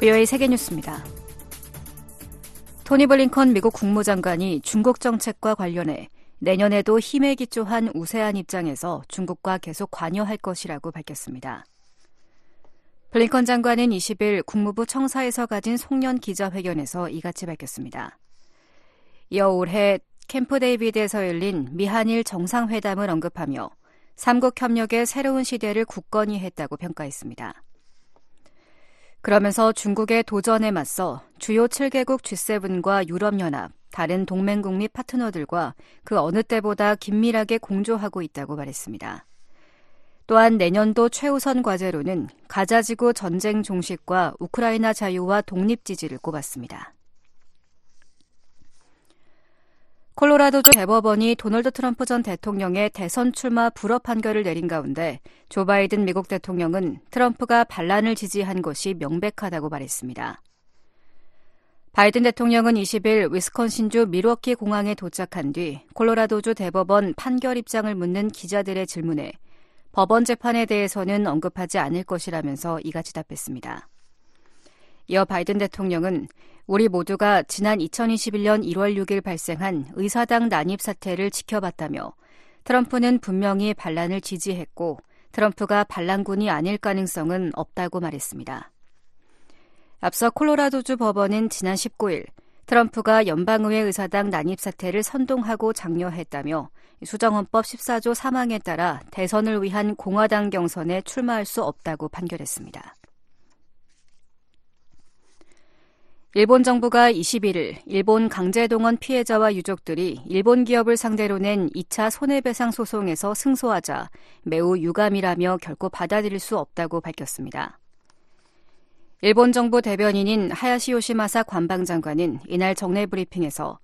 VOA 세계뉴스입니다. 토니 블링컨 미국 국무장관이 중국 정책과 관련해 내년에도 힘에 기초한 우세한 입장에서 중국과 계속 관여할 것이라고 밝혔습니다. 블링컨 장관은 20일 국무부 청사에서 가진 송년 기자회견에서 이같이 밝혔습니다. 이어 올해 캠프 데이비드에서 열린 미한일 정상회담을 언급하며 삼국 협력의 새로운 시대를 굳건히 했다고 평가했습니다. 그러면서 중국의 도전에 맞서 주요 7개국 G7과 유럽연합, 다른 동맹국 및 파트너들과 그 어느 때보다 긴밀하게 공조하고 있다고 말했습니다. 또한 내년도 최우선 과제로는 가자지구 전쟁 종식과 우크라이나 자유와 독립 지지를 꼽았습니다. 콜로라도주 대법원이 도널드 트럼프 전 대통령의 대선 출마 불허 판결을 내린 가운데 조 바이든 미국 대통령은 트럼프가 반란을 지지한 것이 명백하다고 말했습니다. 바이든 대통령은 20일 위스콘신주 미러키 공항에 도착한 뒤 콜로라도주 대법원 판결 입장을 묻는 기자들의 질문에 법원 재판에 대해서는 언급하지 않을 것이라면서 이같이 답했습니다. 이어 바이든 대통령은 우리 모두가 지난 2021년 1월 6일 발생한 의사당 난입 사태를 지켜봤다며 트럼프는 분명히 반란을 지지했고 트럼프가 반란군이 아닐 가능성은 없다고 말했습니다. 앞서 콜로라도주 법원은 지난 19일 트럼프가 연방의회 의사당 난입 사태를 선동하고 장려했다며 수정헌법 14조 3항에 따라 대선을 위한 공화당 경선에 출마할 수 없다고 판결했습니다. 일본 정부가 21일 일본 강제동원 피해자와 유족들이 일본 기업을 상대로 낸 2차 손해배상 소송에서 승소하자 매우 유감이라며 결코 받아들일 수 없다고 밝혔습니다. 일본 정부 대변인인 하야시 요시마사 관방장관은 이날 정례 브리핑에서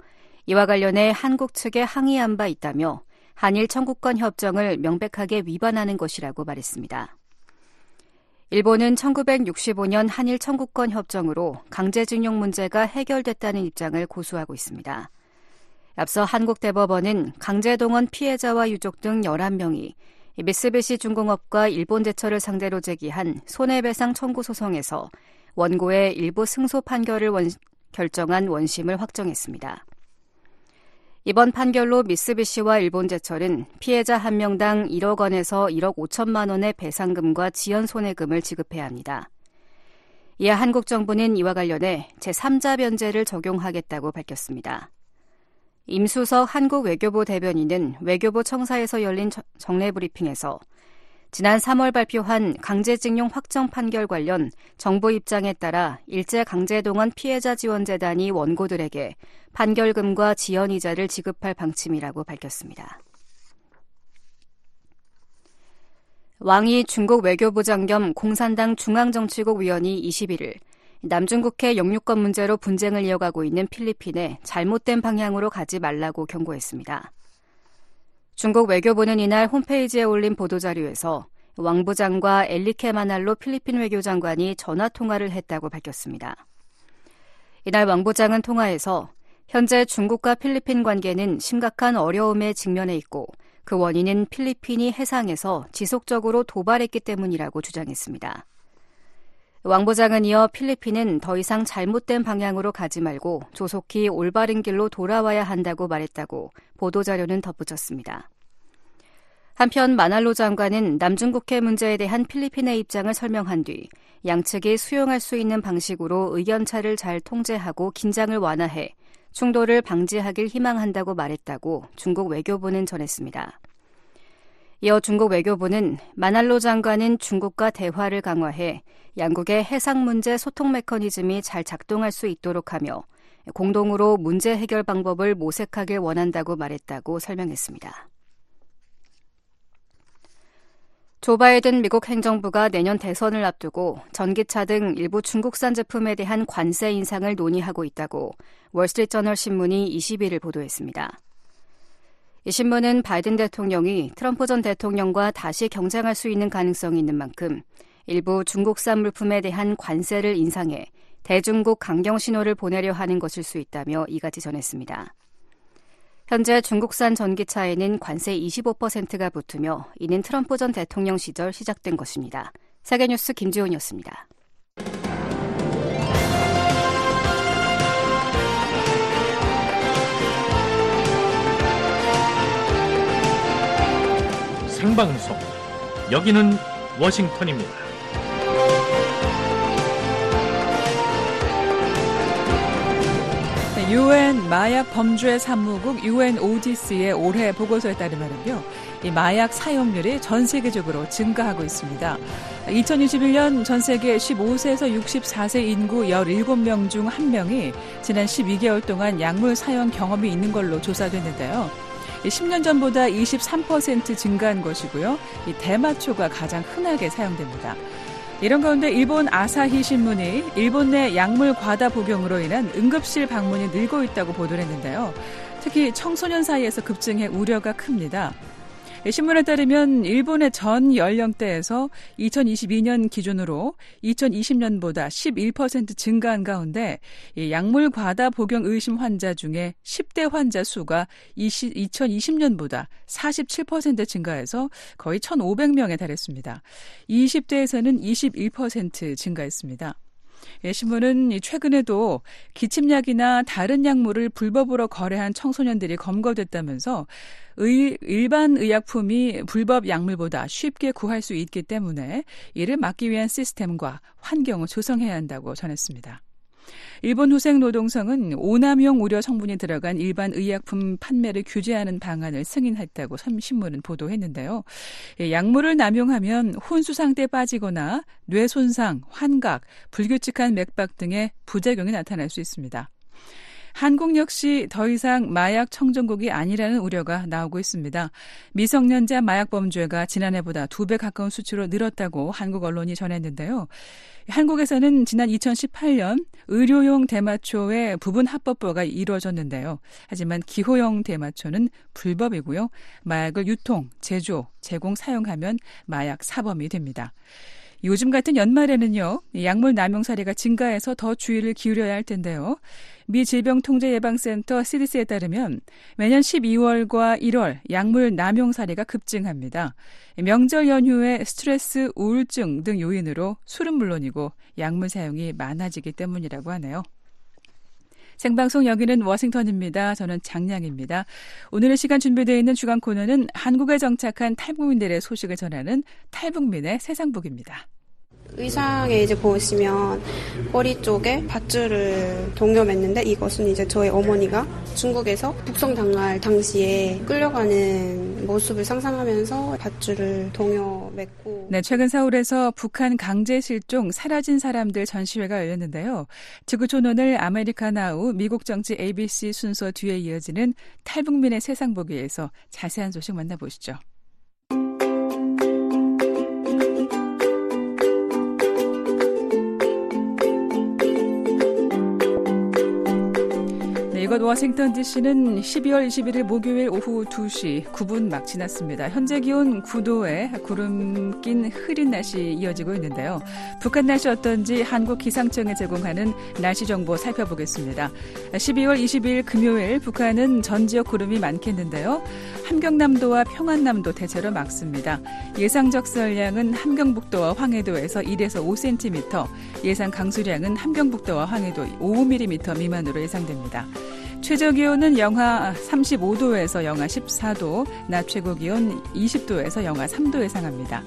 이와 관련해 한국 측에 항의한 바 있다며 한일 청구권 협정을 명백하게 위반하는 것이라고 말했습니다. 일본은 1965년 한일 청구권 협정으로 강제징용 문제가 해결됐다는 입장을 고수하고 있습니다. 앞서 한국 대법원은 강제동원 피해자와 유족 등 11명이 미쓰비시 중공업과 일본 제철을 상대로 제기한 손해배상 청구 소송에서 원고의 일부 승소 판결을 원, 결정한 원심을 확정했습니다. 이번 판결로 미쓰비시와 일본제철은 피해자 한 명당 1억 원에서 1억 5천만 원의 배상금과 지연 손해금을 지급해야 합니다. 이에 한국 정부는 이와 관련해 제3자 변제를 적용하겠다고 밝혔습니다. 임수석 한국 외교부 대변인은 외교부 청사에서 열린 정례 브리핑에서 지난 3월 발표한 강제징용 확정 판결 관련 정부 입장에 따라 일제 강제동원 피해자 지원재단이 원고들에게 판결금과 지연이자를 지급할 방침이라고 밝혔습니다. 왕이 중국 외교부장 겸 공산당 중앙정치국 위원이 21일 남중국해 영유권 문제로 분쟁을 이어가고 있는 필리핀에 잘못된 방향으로 가지 말라고 경고했습니다. 중국 외교부는 이날 홈페이지에 올린 보도자료에서 왕 부장과 엘리케 마날로 필리핀 외교장관이 전화 통화를 했다고 밝혔습니다. 이날 왕 부장은 통화에서 현재 중국과 필리핀 관계는 심각한 어려움에 직면해 있고 그 원인은 필리핀이 해상에서 지속적으로 도발했기 때문이라고 주장했습니다. 왕 부장은 이어 필리핀은 더 이상 잘못된 방향으로 가지 말고 조속히 올바른 길로 돌아와야 한다고 말했다고 보도자료는 덧붙였습니다. 한편 마날로 장관은 남중국해 문제에 대한 필리핀의 입장을 설명한 뒤 양측이 수용할 수 있는 방식으로 의견차를 잘 통제하고 긴장을 완화해 충돌을 방지하길 희망한다고 말했다고 중국 외교부는 전했습니다. 이어 중국 외교부는 마날로 장관은 중국과 대화를 강화해 양국의 해상 문제 소통 메커니즘이 잘 작동할 수 있도록 하며 공동으로 문제 해결 방법을 모색하길 원한다고 말했다고 설명했습니다. 조 바이든 미국 행정부가 내년 대선을 앞두고 전기차 등 일부 중국산 제품에 대한 관세 인상을 논의하고 있다고 월스트리트저널 신문이 21일 보도했습니다. 이 신문은 바이든 대통령이 트럼프 전 대통령과 다시 경쟁할 수 있는 가능성이 있는 만큼 일부 중국산 물품에 대한 관세를 인상해 대중국 강경 신호를 보내려 하는 것일 수 있다며 이같이 전했습니다. 현재 중국산 전기차에는 관세 25%가 붙으며 이는 트럼프 전 대통령 시절 시작된 것입니다. 세계뉴스 김지훈이었습니다. 생방송 여기는 워싱턴입니다. 유엔 마약 범죄 사무국 UNODC의 올해 보고서에 따르면요. 이 마약 사용률이 전 세계적으로 증가하고 있습니다. 2021년 전 세계 15세에서 64세 인구 17명 중 1명이 지난 12개월 동안 약물 사용 경험이 있는 걸로 조사됐는데요. 10년 전보다 23% 증가한 것이고요. 이 대마초가 가장 흔하게 사용됩니다. 이런 가운데 일본 아사히 신문이 일본 내 약물 과다 복용으로 인한 응급실 방문이 늘고 있다고 보도를 했는데요. 특히 청소년 사이에서 급증해 우려가 큽니다. 신문에 따르면 일본의 전 연령대에서 2022년 기준으로 2020년보다 11% 증가한 가운데 약물 과다 복용 의심 환자 중에 10대 환자 수가 2020년보다 47% 증가해서 거의 1,500명에 달했습니다. 20대에서는 21% 증가했습니다. 예, 신문은 최근에도 기침약이나 다른 약물을 불법으로 거래한 청소년들이 검거됐다면서 의, 일반 의약품이 불법 약물보다 쉽게 구할 수 있기 때문에 이를 막기 위한 시스템과 환경을 조성해야 한다고 전했습니다. 일본 후생 노동성은 오남용 우려 성분이 들어간 일반 의약품 판매를 규제하는 방안을 승인했다고 신문은 보도했는데요. 예, 약물을 남용하면 혼수 상태에 빠지거나 뇌 손상, 환각, 불규칙한 맥박 등의 부작용이 나타날 수 있습니다. 한국 역시 더 이상 마약 청정국이 아니라는 우려가 나오고 있습니다. 미성년자 마약 범죄가 지난해보다 두 배 가까운 수치로 늘었다고 한국 언론이 전했는데요. 한국에서는 지난 2018년 의료용 대마초의 부분 합법화가 이루어졌는데요. 하지만 기호용 대마초는 불법이고요. 마약을 유통, 제조, 제공, 사용하면 마약 사범이 됩니다. 요즘 같은 연말에는요, 약물 남용 사례가 증가해서 더 주의를 기울여야 할 텐데요. 미 질병통제예방센터 CDC에 따르면 매년 12월과 1월 약물 남용 사례가 급증합니다. 명절 연휴에 스트레스, 우울증 등 요인으로 술은 물론이고 약물 사용이 많아지기 때문이라고 하네요. 생방송 여기는 워싱턴입니다. 저는 장량입니다. 오늘의 시간 준비되어 있는 주간 코너는 한국에 정착한 탈북민들의 소식을 전하는 탈북민의 세상복입니다. 의상에 이제 보시면 꼬리 쪽에 밧줄을 동여맸는데 이것은 이제 저희 어머니가 중국에서 북송당할 당시에 끌려가는 모습을 상상하면서 밧줄을 동여맸고 네, 최근 서울에서 북한 강제 실종 사라진 사람들 전시회가 열렸는데요. 지구촌 오늘 아메리카나우 미국 정치 ABC 순서 뒤에 이어지는 탈북민의 세상 보기에서 자세한 소식 만나보시죠. 이곳 워싱턴 DC는 12월 21일 목요일 오후 2시 9분 막 지났습니다. 현재 기온 9도에 구름 낀 흐린 날씨 이어지고 있는데요. 북한 날씨 어떤지 한국 기상청에 제공하는 날씨 정보 살펴보겠습니다. 12월 22일 금요일 북한은 전 지역 구름이 많겠는데요. 함경남도와 평안남도 대체로 맑습니다. 예상 적설량은 함경북도와 황해도에서 1에서 5cm, 예상 강수량은 함경북도와 황해도 5mm 미만으로 예상됩니다. 최저 기온은 영하 35도에서 영하 14도, 낮 최고 기온 20도에서 영하 3도 예상합니다.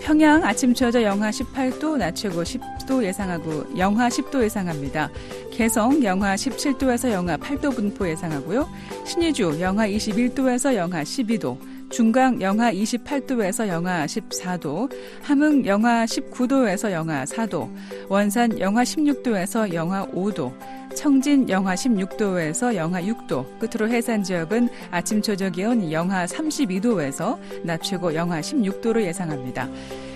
평양 아침 최저 영하 18도, 낮 최고 10도 예상하고 영하 10도 예상합니다. 개성 영하 17도에서 영하 8도 분포 예상하고요. 신의주 영하 21도에서 영하 12도, 중강 영하 28도에서 영하 14도, 함흥 영하 19도에서 영하 4도, 원산 영하 16도에서 영하 5도, 청진 영하 16도에서 영하 6도, 끝으로 해산 지역은 아침 저녁 기온 영하 32도에서 낮 최고 영하 16도로 예상합니다.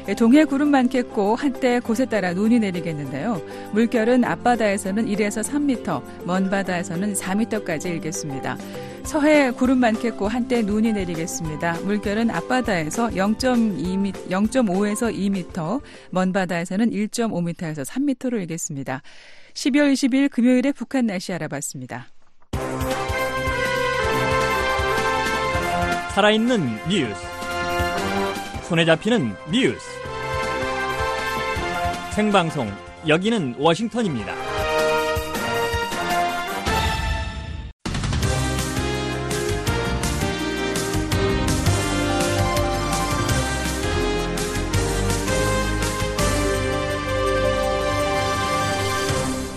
예, 동해 구름 많겠고 한때 곳에 따라 눈이 내리겠는데요. 물결은 앞바다에서는 1에서 3m, 먼 바다에서는 4m까지 일겠습니다. 서해 구름 많겠고 한때 눈이 내리겠습니다. 물결은 앞바다에서 0.2m, 0.5에서 2m, 먼 바다에서는 1.5m에서 3m로 일겠습니다. 12월 20일 금요일에 북한 날씨 알아봤습니다. 살아있는 뉴스. 손에 잡히는 뉴스. 생방송 여기는 워싱턴입니다.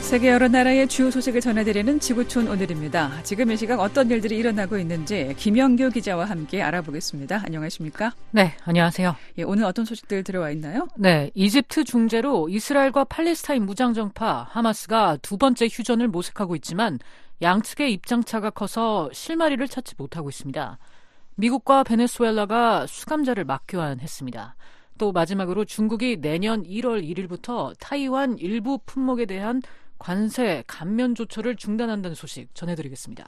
세계 여러 나라의 주요 소식을 전해드리는 지구촌 오늘입니다. 지금 이 시각 어떤 일들이 일어나고 있는지 김영규 기자와 함께 알아보겠습니다. 안녕하십니까? 네, 안녕하세요. 예, 오늘 어떤 소식들 들어와 있나요? 네, 이집트 중재로 이스라엘과 팔레스타인 무장정파 하마스가 두 번째 휴전을 모색하고 있지만 양측의 입장차가 커서 실마리를 찾지 못하고 있습니다. 미국과 베네수엘라가 수감자를 맞교환했습니다. 또 마지막으로 중국이 내년 1월 1일부터 타이완 일부 품목에 대한 관세 감면 조처를 중단한다는 소식 전해드리겠습니다.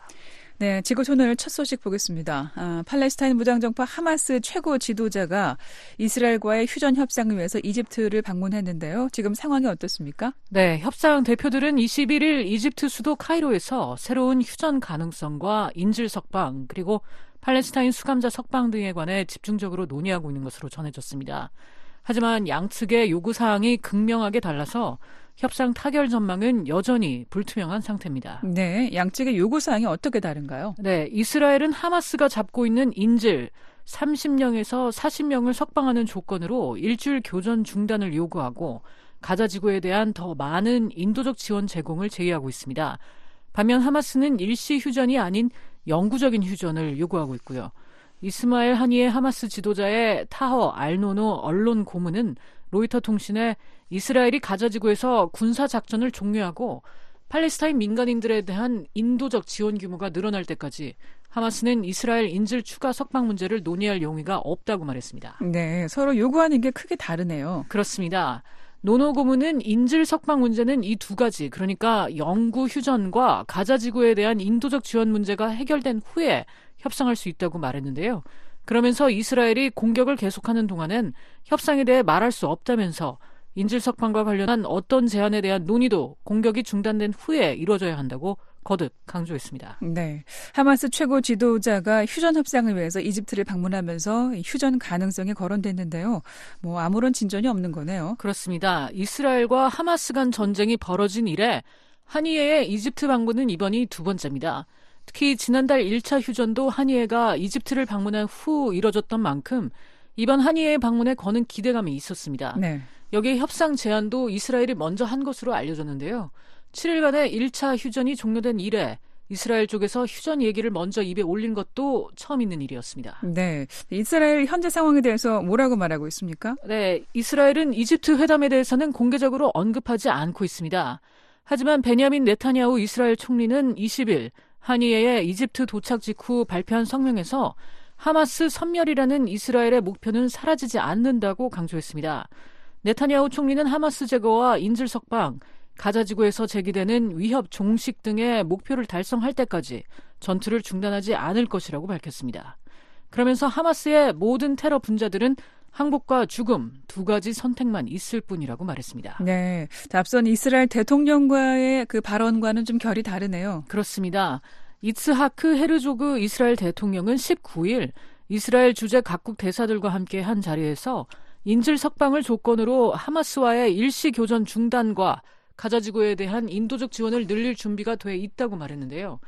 네, 지구촌 오늘 첫 소식 보겠습니다. 아, 팔레스타인 무장정파 하마스 최고 지도자가 이스라엘과의 휴전 협상을 위해서 이집트를 방문했는데요. 지금 상황이 어떻습니까? 네, 협상 대표들은 21일 이집트 수도 카이로에서 새로운 휴전 가능성과 인질 석방 그리고 팔레스타인 수감자 석방 등에 관해 집중적으로 논의하고 있는 것으로 전해졌습니다. 하지만 양측의 요구 사항이 극명하게 달라서 협상 타결 전망은 여전히 불투명한 상태입니다. 네, 양측의 요구 사항이 어떻게 다른가요? 네, 이스라엘은 하마스가 잡고 있는 인질 30명에서 40명을 석방하는 조건으로 일주일 교전 중단을 요구하고 가자 지구에 대한 더 많은 인도적 지원 제공을 제의하고 있습니다. 반면 하마스는 일시 휴전이 아닌 영구적인 휴전을 요구하고 있고요. 이스마엘 하니의 하마스 지도자의 타허 알노노 언론 고문은 로이터 통신에 이스라엘이 가자 지구에서 군사 작전을 종료하고 팔레스타인 민간인들에 대한 인도적 지원 규모가 늘어날 때까지 하마스는 이스라엘 인질 추가 석방 문제를 논의할 용의가 없다고 말했습니다. 네, 서로 요구하는 게 크게 다르네요. 그렇습니다. 노노 고문은 인질 석방 문제는 이 두 가지, 그러니까 영구 휴전과 가자 지구에 대한 인도적 지원 문제가 해결된 후에 협상할 수 있다고 말했는데요. 그러면서 이스라엘이 공격을 계속하는 동안엔 협상에 대해 말할 수 없다면서 인질 석방과 관련한 어떤 제안에 대한 논의도 공격이 중단된 후에 이루어져야 한다고 거듭 강조했습니다. 네. 하마스 최고 지도자가 휴전 협상을 위해서 이집트를 방문하면서 휴전 가능성이 거론됐는데요. 뭐 아무런 진전이 없는 거네요. 그렇습니다. 이스라엘과 하마스 간 전쟁이 벌어진 이래 한이에의 이집트 방문은 이번이 두 번째입니다. 특히 지난달 1차 휴전도 한이에가 이집트를 방문한 후 이뤄졌던 만큼 이번 한이에의 방문에 거는 기대감이 있었습니다. 네. 여기에 협상 제안도 이스라엘이 먼저 한 것으로 알려졌는데요. 7일간의 1차 휴전이 종료된 이래 이스라엘 쪽에서 휴전 얘기를 먼저 입에 올린 것도 처음 있는 일이었습니다. 네. 이스라엘 현재 상황에 대해서 뭐라고 말하고 있습니까? 네, 이스라엘은 이집트 회담에 대해서는 공개적으로 언급하지 않고 있습니다. 하지만 베냐민 네타냐후 이스라엘 총리는 20일 한이에의 이집트 도착 직후 발표한 성명에서 하마스 선멸이라는 이스라엘의 목표는 사라지지 않는다고 강조했습니다. 네타냐후 총리는 하마스 제거와 인질 석방, 가자 지구에서 제기되는 위협 종식 등의 목표를 달성할 때까지 전투를 중단하지 않을 것이라고 밝혔습니다. 그러면서 하마스의 모든 테러 분자들은 항복과 죽음 두 가지 선택만 있을 뿐이라고 말했습니다. 네. 앞선 이스라엘 대통령과의 그 발언과는 좀 결이 다르네요. 그렇습니다. 이츠하크 헤르조그 이스라엘 대통령은 19일 이스라엘 주재 각국 대사들과 함께 한 자리에서 인질 석방을 조건으로 하마스와의 일시 교전 중단과 가자지구에 대한 인도적 지원을 늘릴 준비가 돼 있다고 말했는데요.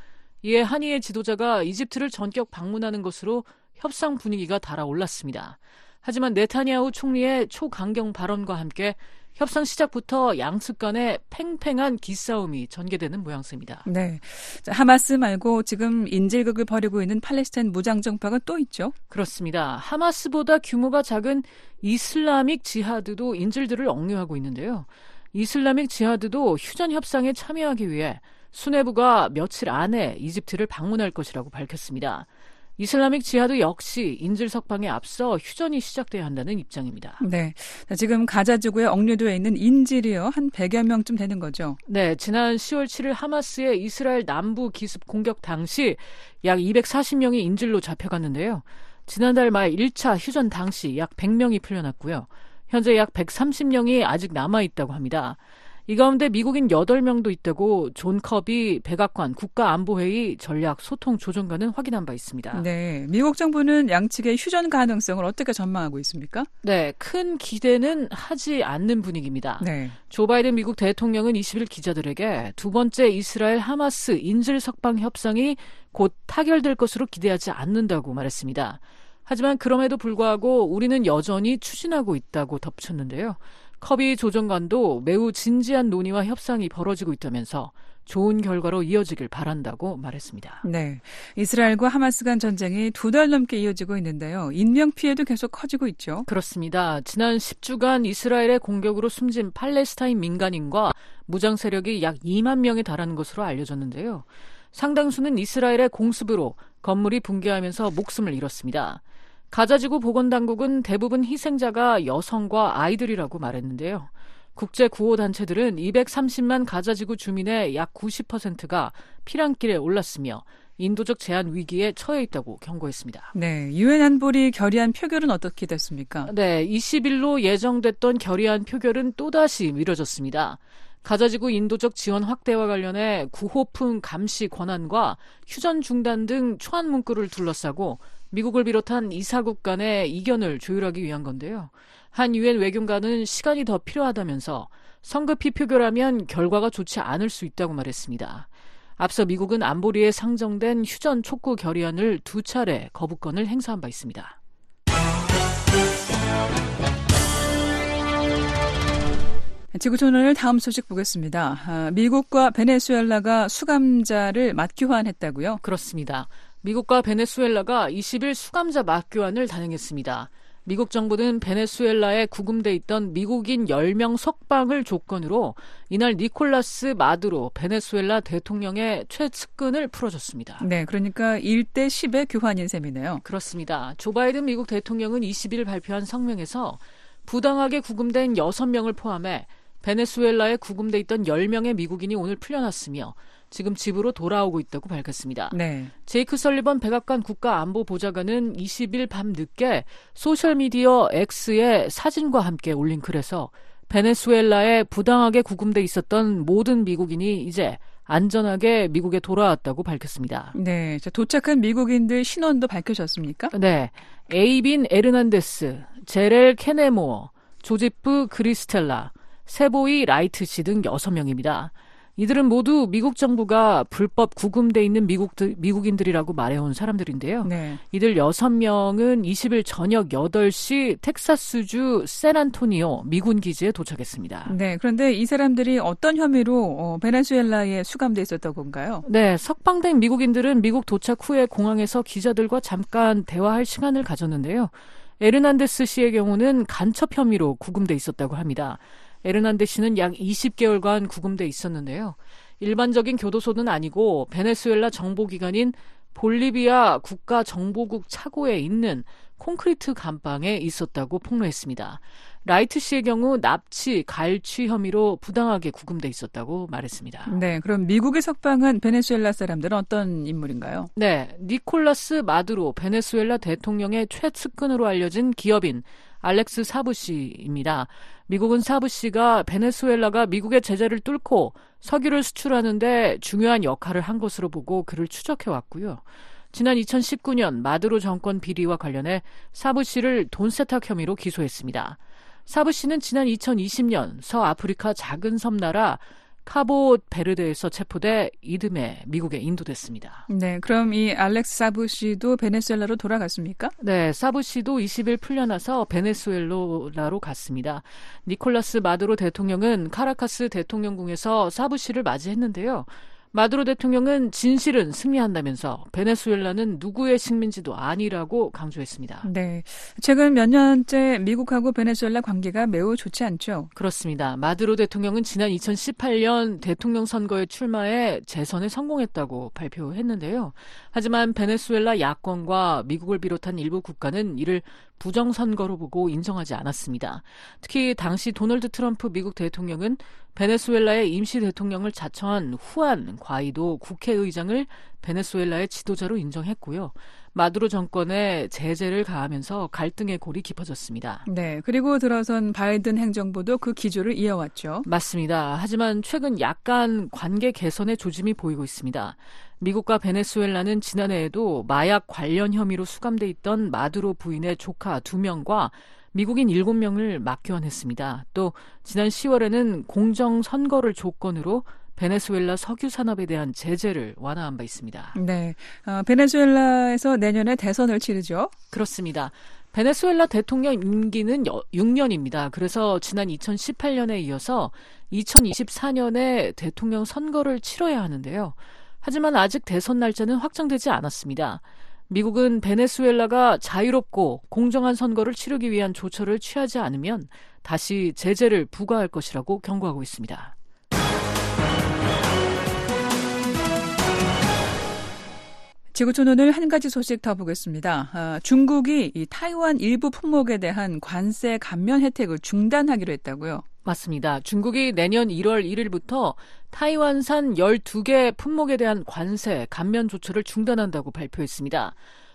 이에 한이의 지도자가 이집트를 전격 방문하는 것으로 협상 분위기가 달아올랐습니다. 하지만 네타니아후 총리의 초강경 발언과 함께 협상 시작부터 양측 간에 팽팽한 기싸움이 전개되는 모양새입니다. 네. 자, 하마스 말고 지금 인질극을 벌이고 있는 팔레스타인 무장정파가 또 있죠? 그렇습니다. 하마스보다 규모가 작은 이슬라믹 지하드도 인질들을 억류하고 있는데요. 이슬라믹 지하드도 휴전 협상에 참여하기 위해 수뇌부가 며칠 안에 이집트를 방문할 것이라고 밝혔습니다. 이슬라믹 지하드 역시 인질 석방에 앞서 휴전이 시작돼야 한다는 입장입니다. 네. 자, 지금 가자 지구에 억류되어 있는 인질이요. 한 100여 명쯤 되는 거죠. 네, 지난 10월 7일 하마스의 이스라엘 남부 기습 공격 당시 약 240명이 인질로 잡혀갔는데요. 지난달 말 1차 휴전 당시 약 100명이 풀려났고요. 현재 약 130명이 아직 남아 있다고 합니다. 이 가운데 미국인 8명도 있다고 존 커비 백악관 국가안보회의 전략 소통 조정관은 확인한 바 있습니다. 네. 미국 정부는 양측의 휴전 가능성을 어떻게 전망하고 있습니까? 네, 큰 기대는 하지 않는 분위기입니다. 네. 조 바이든 미국 대통령은 20일 기자들에게 두 번째 이스라엘 하마스 인질 석방 협상이 곧 타결될 것으로 기대하지 않는다고 말했습니다. 하지만 그럼에도 불구하고 우리는 여전히 추진하고 있다고 덧붙였는데요. 커비 조정관도 매우 진지한 논의와 협상이 벌어지고 있다면서 좋은 결과로 이어지길 바란다고 말했습니다. 네. 이스라엘과 하마스 간 전쟁이 두 달 넘게 이어지고 있는데요. 인명 피해도 계속 커지고 있죠. 그렇습니다. 지난 10주간 이스라엘의 공격으로 숨진 팔레스타인 민간인과 무장 세력이 약 2만 명에 달하는 것으로 알려졌는데요. 상당수는 이스라엘의 공습으로 건물이 붕괴하면서 목숨을 잃었습니다. 가자지구 보건당국은 대부분 희생자가 여성과 아이들이라고 말했는데요. 국제 구호 단체들은 230만 가자지구 주민의 약 90%가 피랑길에 올랐으며 인도적 제한 위기에 처해 있다고 경고했습니다. 네. 유엔 안보리 결의안 표결은 어떻게 됐습니까? 네, 20일로 예정됐던 결의안 표결은 또다시 미뤄졌습니다. 가자지구 인도적 지원 확대와 관련해 구호품 감시 권한과 휴전 중단 등 초안 문구를 둘러싸고 미국을 비롯한 이사국 간의 이견을 조율하기 위한 건데요. 한 유엔 외교관은 시간이 더 필요하다면서 성급히 표결하면 결과가 좋지 않을 수 있다고 말했습니다. 앞서 미국은 안보리에 상정된 휴전 촉구 결의안을 두 차례 거부권을 행사한 바 있습니다. 지구촌을 다음 소식 보겠습니다. 아, 미국과 베네수엘라가 수감자를 맞교환했다고요? 그렇습니다. 미국과 베네수엘라가 20일 수감자 맞교환을 단행했습니다. 미국 정부는 베네수엘라에 구금돼 있던 미국인 10명 석방을 조건으로 이날 니콜라스 마두로 베네수엘라 대통령의 최측근을 풀어줬습니다. 네, 그러니까 1대 10의 교환인 셈이네요. 그렇습니다. 조 바이든 미국 대통령은 20일 발표한 성명에서 부당하게 구금된 6명을 포함해 베네수엘라에 구금돼 있던 10명의 미국인이 오늘 풀려났으며 지금 집으로 돌아오고 있다고 밝혔습니다. 네. 제이크 설리번 백악관 국가안보보좌관은 20일 밤 늦게 소셜미디어 X에 사진과 함께 올린 글에서 베네수엘라에 부당하게 구금돼 있었던 모든 미국인이 이제 안전하게 미국에 돌아왔다고 밝혔습니다. 네. 자, 도착한 미국인들 신원도 밝혀졌습니까? 네. 에이빈 에르난데스, 제렐 케네모어, 조지프 그리스텔라, 세보이 라이트 씨등 6명입니다. 이들은 모두 미국 정부가 불법 구금돼 있는 미국들, 미국인들이라고 말해온 사람들인데요. 네. 이들 6명은 20일 저녁 8시 텍사스주 샌안토니오 미군 기지에 도착했습니다. 네. 그런데 이 사람들이 어떤 혐의로 어, 베네수엘라에 수감돼 있었던 건가요? 네, 석방된 미국인들은 미국 도착 후에 공항에서 기자들과 잠깐 대화할 시간을 가졌는데요. 에르난데스 씨의 경우는 간첩 혐의로 구금돼 있었다고 합니다. 에르난데스 씨는 약 20개월간 구금돼 있었는데요. 일반적인 교도소는 아니고 베네수엘라 정보기관인 볼리비아 국가정보국 차고에 있는 콘크리트 감방에 있었다고 폭로했습니다. 라이트 씨의 경우 납치, 갈취 혐의로 부당하게 구금돼 있었다고 말했습니다. 네. 그럼 미국에 석방한 베네수엘라 사람들은 어떤 인물인가요? 네, 니콜라스 마두로 베네수엘라 대통령의 최측근으로 알려진 기업인 알렉스 사부 씨입니다. 미국은 사부 씨가 베네수엘라가 미국의 제재를 뚫고 석유를 수출하는데 중요한 역할을 한 것으로 보고 그를 추적해 왔고요. 지난 2019년 마두로 정권 비리와 관련해 사부 씨를 돈 세탁 혐의로 기소했습니다. 사부 씨는 지난 2020년 서아프리카 작은 섬 나라 카보 베르데에서 체포돼 이듬해 미국에 인도됐습니다. 네, 그럼 이 알렉스 사부 씨도 베네수엘라로 돌아갔습니까? 네, 사부 씨도 20일 풀려나서 베네수엘라로 갔습니다. 니콜라스 마두로 대통령은 카라카스 대통령궁에서 사부 씨를 맞이했는데요. 마두로 대통령은 진실은 승리한다면서 베네수엘라는 누구의 식민지도 아니라고 강조했습니다. 네. 최근 몇 년째 미국하고 베네수엘라 관계가 매우 좋지 않죠. 그렇습니다. 마두로 대통령은 지난 2018년 대통령 선거에 출마해 재선에 성공했다고 발표했는데요. 하지만 베네수엘라 야권과 미국을 비롯한 일부 국가는 이를 부정선거로 보고 인정하지 않았습니다. 특히 당시 도널드 트럼프 미국 대통령은 베네수엘라의 임시 대통령을 자처한 후안 과이도 국회의장을 베네수엘라의 지도자로 인정했고요. 마두로 정권에 제재를 가하면서 갈등의 골이 깊어졌습니다. 네. 그리고 들어선 바이든 행정부도 그 기조를 이어왔죠. 맞습니다. 하지만 최근 약간 관계 개선의 조짐이 보이고 있습니다. 미국과 베네수엘라는 지난해에도 마약 관련 혐의로 수감돼 있던 마두로 부인의 조카 2명과 미국인 7명을 막교환했습니다. 또 지난 10월에는 공정 선거를 조건으로 베네수엘라 석유 산업에 대한 제재를 완화한 바 있습니다. 네. 어, 베네수엘라에서 내년에 대선을 치르죠. 그렇습니다. 베네수엘라 대통령 임기는 6년입니다. 그래서 지난 2018년에 이어서 2024년에 대통령 선거를 치러야 하는데요. 하지만 아직 대선 날짜는 확정되지 않았습니다. 미국은 베네수엘라가 자유롭고 공정한 선거를 치르기 위한 조처를 취하지 않으면 다시 제재를 부과할 것이라고 경고하고 있습니다. 지구촌 오늘 한 가지 소식 더 보겠습니다. 아, 중국이 이 타이완 일부 품목에 대한 관세 감면 혜택을 중단하기로 했다고요. 맞습니다. 중국이 내년 1월 1일부터 타이완산 12개 품목에 대한 관세 감면 조처를 중단한다고 발표했습니다.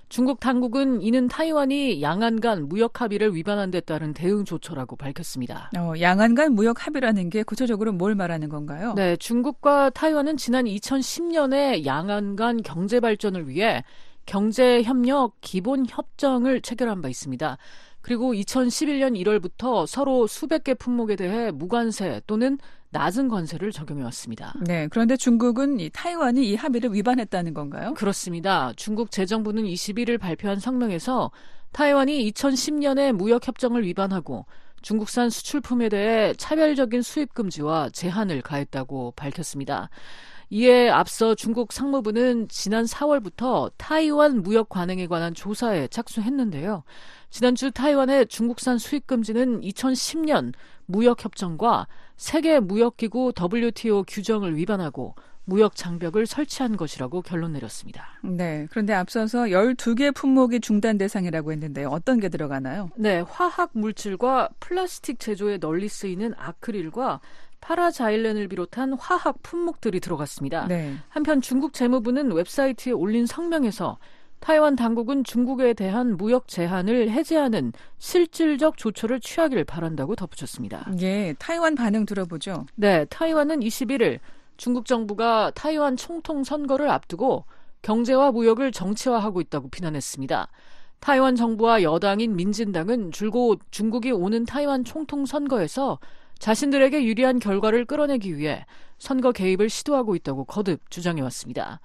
중국 당국은 이는 타이완이 양안 간 무역 합의를 위반한 데 따른 대응 조처라고 밝혔습니다. 어, 양안 간 무역 합의라는 게 구체적으로 뭘 말하는 건가요? 네, 중국과 타이완은 지난 2010년에 양안 간 경제 발전을 위해 경제 협력 기본 협정을 체결한 바 있습니다. 그리고 2011년 1월부터 서로 수백 개 품목에 대해 무관세 또는 낮은 관세를 적용해 왔습니다. 네, 그런데 중국은 이 타이완이 이 합의를 위반했다는 건가요? 그렇습니다. 중국 재정부는 21일 발표한 성명에서 타이완이 2010년에 무역 협정을 위반하고 중국산 수출품에 대해 차별적인 수입 금지와 제한을 가했다고 밝혔습니다. 이에 앞서 중국 상무부는 지난 4월부터 타이완 무역 관행에 관한 조사에 착수했는데요. 지난주 타이완의 중국산 수입 금지는 2010년 무역 협정과 세계 무역기구 WTO 규정을 위반하고 무역 장벽을 설치한 것이라고 결론 내렸습니다. 네. 그런데 앞서서 12개 품목이 중단 대상이라고 했는데요. 어떤 게 들어가나요? 네, 화학 물질과 플라스틱 제조에 널리 쓰이는 아크릴과 파라자일렌을 비롯한 화학 품목들이 들어갔습니다. 네. 한편 중국 재무부는 웹사이트에 올린 성명에서 타이완 당국은 중국에 대한 무역 제한을 해제하는 실질적 조처를 취하길 바란다고 덧붙였습니다. 예, 타이완 반응 들어보죠. 네, 타이완은 21일 중국 정부가 타이완 총통 선거를 앞두고 경제와 무역을 정치화하고 있다고 비난했습니다. 타이완 정부와 여당인 민진당은 줄곧 중국이 오는 타이완 총통 선거에서 자신들에게 유리한 결과를 끌어내기 위해 선거 개입을 시도하고 있다고 거듭 주장해왔습니다.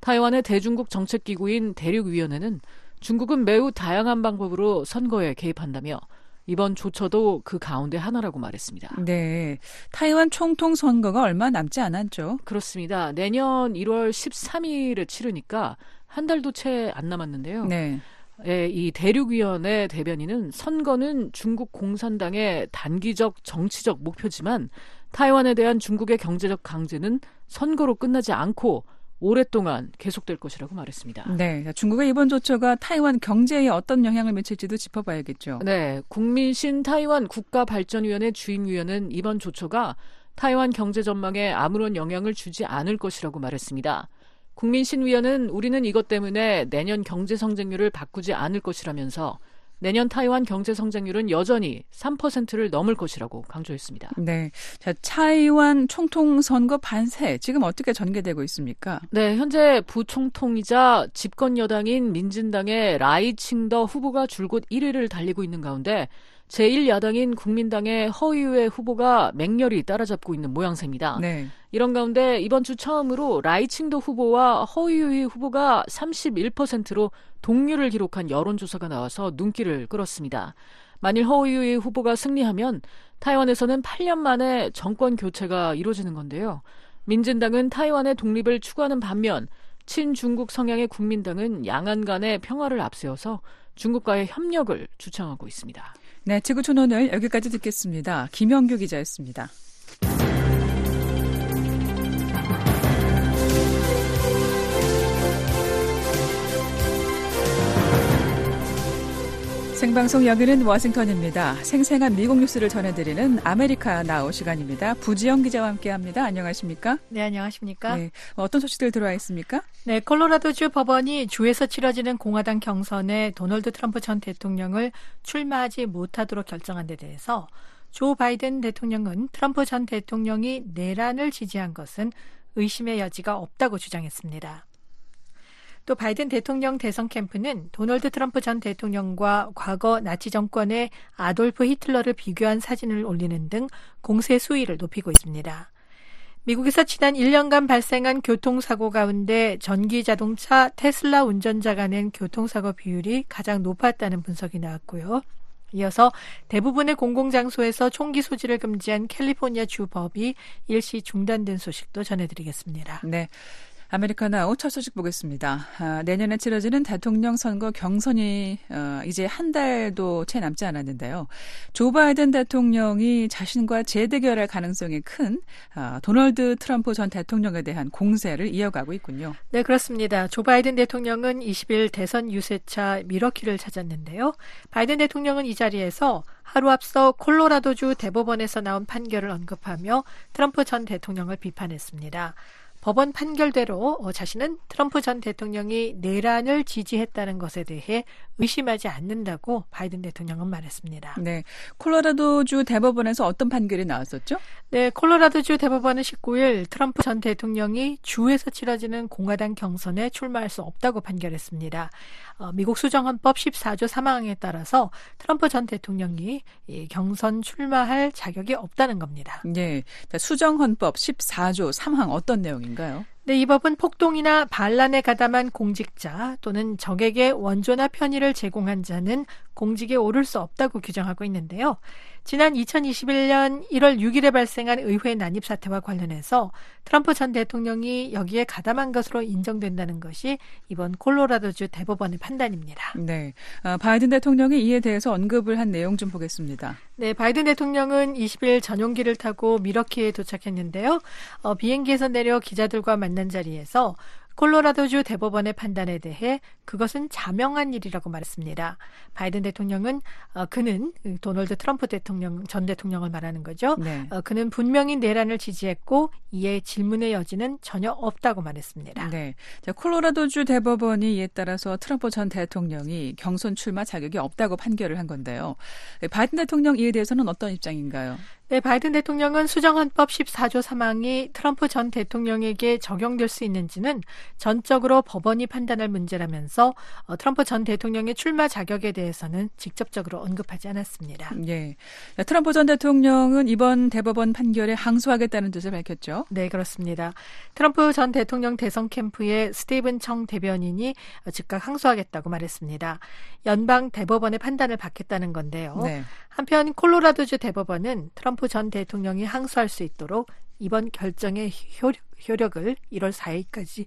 타이완의 대중국 정책기구인 대륙위원회는 중국은 매우 다양한 방법으로 선거에 개입한다며 이번 조처도 그 가운데 하나라고 말했습니다. 네. 타이완 총통 선거가 얼마 남지 않았죠. 그렇습니다. 내년 1월 13일에 치르니까 한 달도 채 안 남았는데요. 네. 예, 이 대륙위원회 대변인은 선거는 중국 공산당의 단기적 정치적 목표지만 타이완에 대한 중국의 경제적 강제는 선거로 끝나지 않고 오랫동안 계속될 것이라고 말했습니다. 네. 중국의 이번 조처가 타이완 경제에 어떤 영향을 미칠지도 짚어봐야겠죠. 네, 국민신 타이완 국가발전위원회 주임위원은 이번 조처가 타이완 경제 전망에 아무런 영향을 주지 않을 것이라고 말했습니다. 국민신 위원은 우리는 이것 때문에 내년 경제 성장률을 바꾸지 않을 것이라면서 내년 타이완 경제 성장률은 여전히 3%를 넘을 것이라고 강조했습니다. 네. 자, 타이완 총통 선거 반세 지금 어떻게 전개되고 있습니까? 네, 현재 부총통이자 집권 여당인 민진당의 라이칭더 후보가 줄곧 1위를 달리고 있는 가운데 제1야당인 국민당의 허이유의 후보가 맹렬히 따라잡고 있는 모양새입니다. 네. 이런 가운데 이번 주 처음으로 라이칭도 후보와 허이유이 후보가 31%로 동률을 기록한 여론조사가 나와서 눈길을 끌었습니다. 만일 허이유이 후보가 승리하면 타이완에서는 8년 만에 정권 교체가 이루어지는 건데요. 민진당은 타이완의 독립을 추구하는 반면 친중국 성향의 국민당은 양안 간의 평화를 앞세워서 중국과의 협력을 주창하고 있습니다. 네, 지구촌 오늘 여기까지 듣겠습니다. 김영규 기자였습니다. 생방송 여기는 워싱턴입니다. 생생한 미국 뉴스를 전해드리는 아메리카 나우 시간입니다. 부지영 기자와 함께합니다. 안녕하십니까? 네, 안녕하십니까? 네, 어떤 소식들 들어와 있습니까? 네, 콜로라도주 법원이 주에서 치러지는 공화당 경선에 도널드 트럼프 전 대통령을 출마하지 못하도록 결정한 데 대해서 조 바이든 대통령은 트럼프 전 대통령이 내란을 지지한 것은 의심의 여지가 없다고 주장했습니다. 또 바이든 대통령 대선 캠프는 도널드 트럼프 전 대통령과 과거 나치 정권의 아돌프 히틀러를 비교한 사진을 올리는 등 공세 수위를 높이고 있습니다. 미국에서 지난 1년간 발생한 교통사고 가운데 전기 자동차 테슬라 운전자가 낸 교통사고 비율이 가장 높았다는 분석이 나왔고요. 이어서 대부분의 공공장소에서 총기 소지를 금지한 캘리포니아 주 법이 일시 중단된 소식도 전해드리겠습니다. 네. 아메리카나우 첫 소식 보겠습니다. 아, 내년에 치러지는 대통령 선거 경선이 어, 이제 한 달도 채 남지 않았는데요. 조 바이든 대통령이 자신과 재대결할 가능성이 큰 아, 도널드 트럼프 전 대통령에 대한 공세를 이어가고 있군요. 네, 그렇습니다. 조 바이든 대통령은 20일 대선 유세차 미러키를 찾았는데요. 바이든 대통령은 이 자리에서 하루 앞서 콜로라도주 대법원에서 나온 판결을 언급하며 트럼프 전 대통령을 비판했습니다. 법원 판결대로 어, 자신은 트럼프 전 대통령이 내란을 지지했다는 것에 대해 의심하지 않는다고 바이든 대통령은 말했습니다. 네. 콜로라도주 대법원에서 어떤 판결이 나왔었죠? 네, 콜로라도주 대법원은 19일 트럼프 전 대통령이 주에서 치러지는 공화당 경선에 출마할 수 없다고 판결했습니다. 어, 미국 수정헌법 14조 3항에 따라서 트럼프 전 대통령이 이 경선 출마할 자격이 없다는 겁니다. 네. 수정헌법 14조 3항 어떤 내용인가요? 네, 이 법은 폭동이나 반란에 가담한 공직자 또는 적에게 원조나 편의를 제공한 자는 공직에 오를 수 없다고 규정하고 있는데요. 지난 2021년 1월 6일에 발생한 의회 난입 사태와 관련해서 트럼프 전 대통령이 여기에 가담한 것으로 인정된다는 것이 이번 콜로라도주 대법원의 판단입니다. 네. 아, 바이든 대통령이 이에 대해서 언급을 한 내용 좀 보겠습니다. 네, 바이든 대통령은 20일 전용기를 타고 미러키에 도착했는데요. 어, 비행기에서 내려 기자들과 만난 자리에서 콜로라도주 대법원의 판단에 대해 그것은 자명한 일이라고 말했습니다. 바이든 대통령은 어, 그는 도널드 트럼프 대통령 전 대통령을 말하는 거죠. 네. 어, 그는 분명히 내란을 지지했고 이에 질문의 여지는 전혀 없다고 말했습니다. 네. 자, 콜로라도주 대법원이 이에 따라서 트럼프 전 대통령이 경선 출마 자격이 없다고 판결을 한 건데요. 네, 바이든 대통령 이에 대해서는 어떤 입장인가요? 네, 바이든 대통령은 수정헌법 14조 3항이 트럼프 전 대통령에게 적용될 수 있는지는 전적으로 법원이 판단할 문제라면서 어, 트럼프 전 대통령의 출마 자격에 대해서는 직접적으로 언급하지 않았습니다. 예. 자, 트럼프 전 대통령은 이번 대법원 판결에 항소하겠다는 뜻을 밝혔죠. 네, 그렇습니다. 트럼프 전 대통령 대선 캠프의 스티븐 청 대변인이 즉각 항소하겠다고 말했습니다. 연방 대법원의 판단을 받겠다는 건데요. 네. 한편 콜로라도주 대법원은 트럼프 전 대통령이 항소할 수 있도록 이번 결정의 효력, 효력 을 1월 4일까지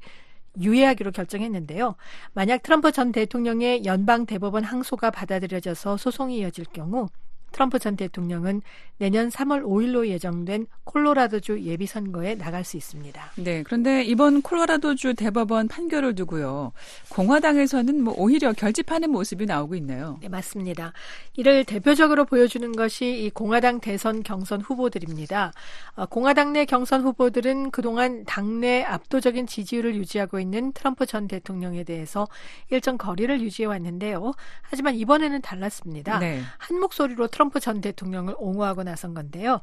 유예하기로 결정했는데요. 만약 트럼프 전 대통령의 연방 대법원 항소가 받아들여져서 소송이 이어질 경우 트럼프 전 대통령은 내년 3월 5일로 예정된 콜로라도주 예비 선거에 나갈 수 있습니다. 네. 그런데 이번 콜로라도주 대법원 판결을 두고요. 공화당에서는 뭐 오히려 결집하는 모습이 나오고 있네요. 네, 맞습니다. 이를 대표적으로 보여주는 것이 이 공화당 대선 경선 후보들입니다. 어, 공화당 내 경선 후보들은 그동안 당내 압도적인 지지율을 유지하고 있는 트럼프 전 대통령에 대해서 일정 거리를 유지해 왔는데요. 하지만 이번에는 달랐습니다. 네. 한 목소리로 트럼프 전 대통령을 옹호하고 나선 건데요.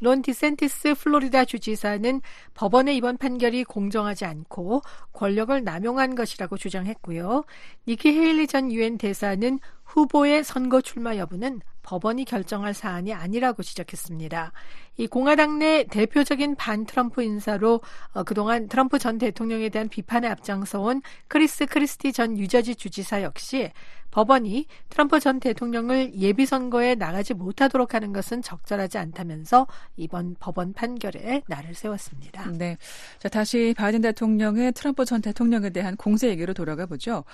론 디샌티스 플로리다 주지사는 법원의 이번 판결이 공정하지 않고 권력을 남용한 것이라고 주장했고요. 니키 헤일리 전 유엔 대사는 후보의 선거 출마 여부는 법원이 결정할 사안이 아니라고 지적했습니다. 이 공화당 내 대표적인 반 트럼프 인사로 어, 그동안 트럼프 전 대통령에 대한 비판에 앞장서온 크리스 크리스티 전 뉴저지 주지사 역시 법원이 트럼프 전 대통령을 예비 선거에 나가지 못하도록 하는 것은 적절하지 않다면서 이번 법원 판결에 날을 세웠습니다. 네. 자, 다시 바이든 대통령의 트럼프 전 대통령에 대한 공세 얘기로 돌아가 보죠.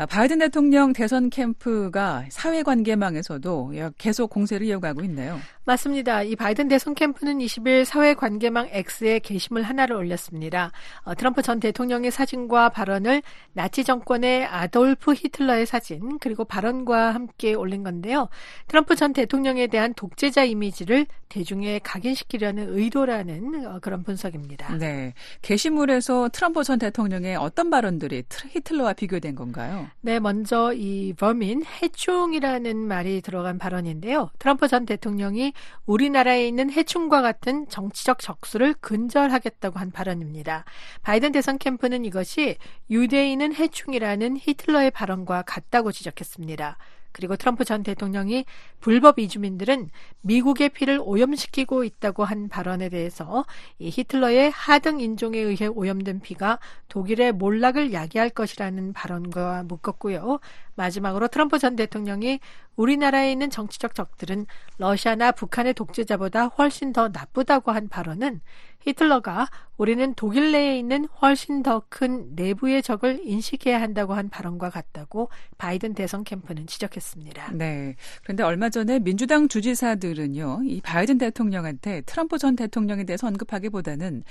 아, 바이든 대통령 대선 캠프가 사회관계망에서도 계속 공세를 이어가고 있네요. 맞습니다. 이 바이든 대선 캠프는 20일 사회관계망 X에 게시물 하나를 올렸습니다. 어, 트럼프 전 대통령의 사진과 발언을 나치 정권의 아돌프 히틀러의 사진 그리고 발언과 함께 올린 건데요. 트럼프 전 대통령에 대한 독재자 이미지를 대중에 각인시키려는 의도라는 어, 그런 분석입니다. 네. 게시물에서 트럼프 전 대통령의 어떤 발언들이 히틀러와 비교된 건가요? 네, 먼저 이 vermin, 해충이라는 말이 들어간 발언인데요. 트럼프 전 대통령이 우리나라에 있는 해충과 같은 정치적 적수를 근절하겠다고 한 발언입니다. 바이든 대선 캠프는 이것이 유대인은 해충이라는 히틀러의 발언과 같다고 지적했습니다. 그리고 트럼프 전 대통령이 불법 이주민들은 미국의 피를 오염시키고 있다고 한 발언에 대해서 이 히틀러의 하등 인종에 의해 오염된 피가 독일의 몰락을 야기할 것이라는 발언과 묶었고요. 마지막으로 트럼프 전 대통령이 우리나라에 있는 정치적 적들은 러시아나 북한의 독재자보다 훨씬 더 나쁘다고 한 발언은 히틀러가 우리는 독일 내에 있는 훨씬 더 큰 내부의 적을 인식해야 한다고 한 발언과 같다고 바이든 대선 캠프는 지적했습니다. 네. 그런데 얼마 전에 민주당 주지사들은요, 이 바이든 대통령한테 트럼프 전 대통령에 대해서 언급하기보다는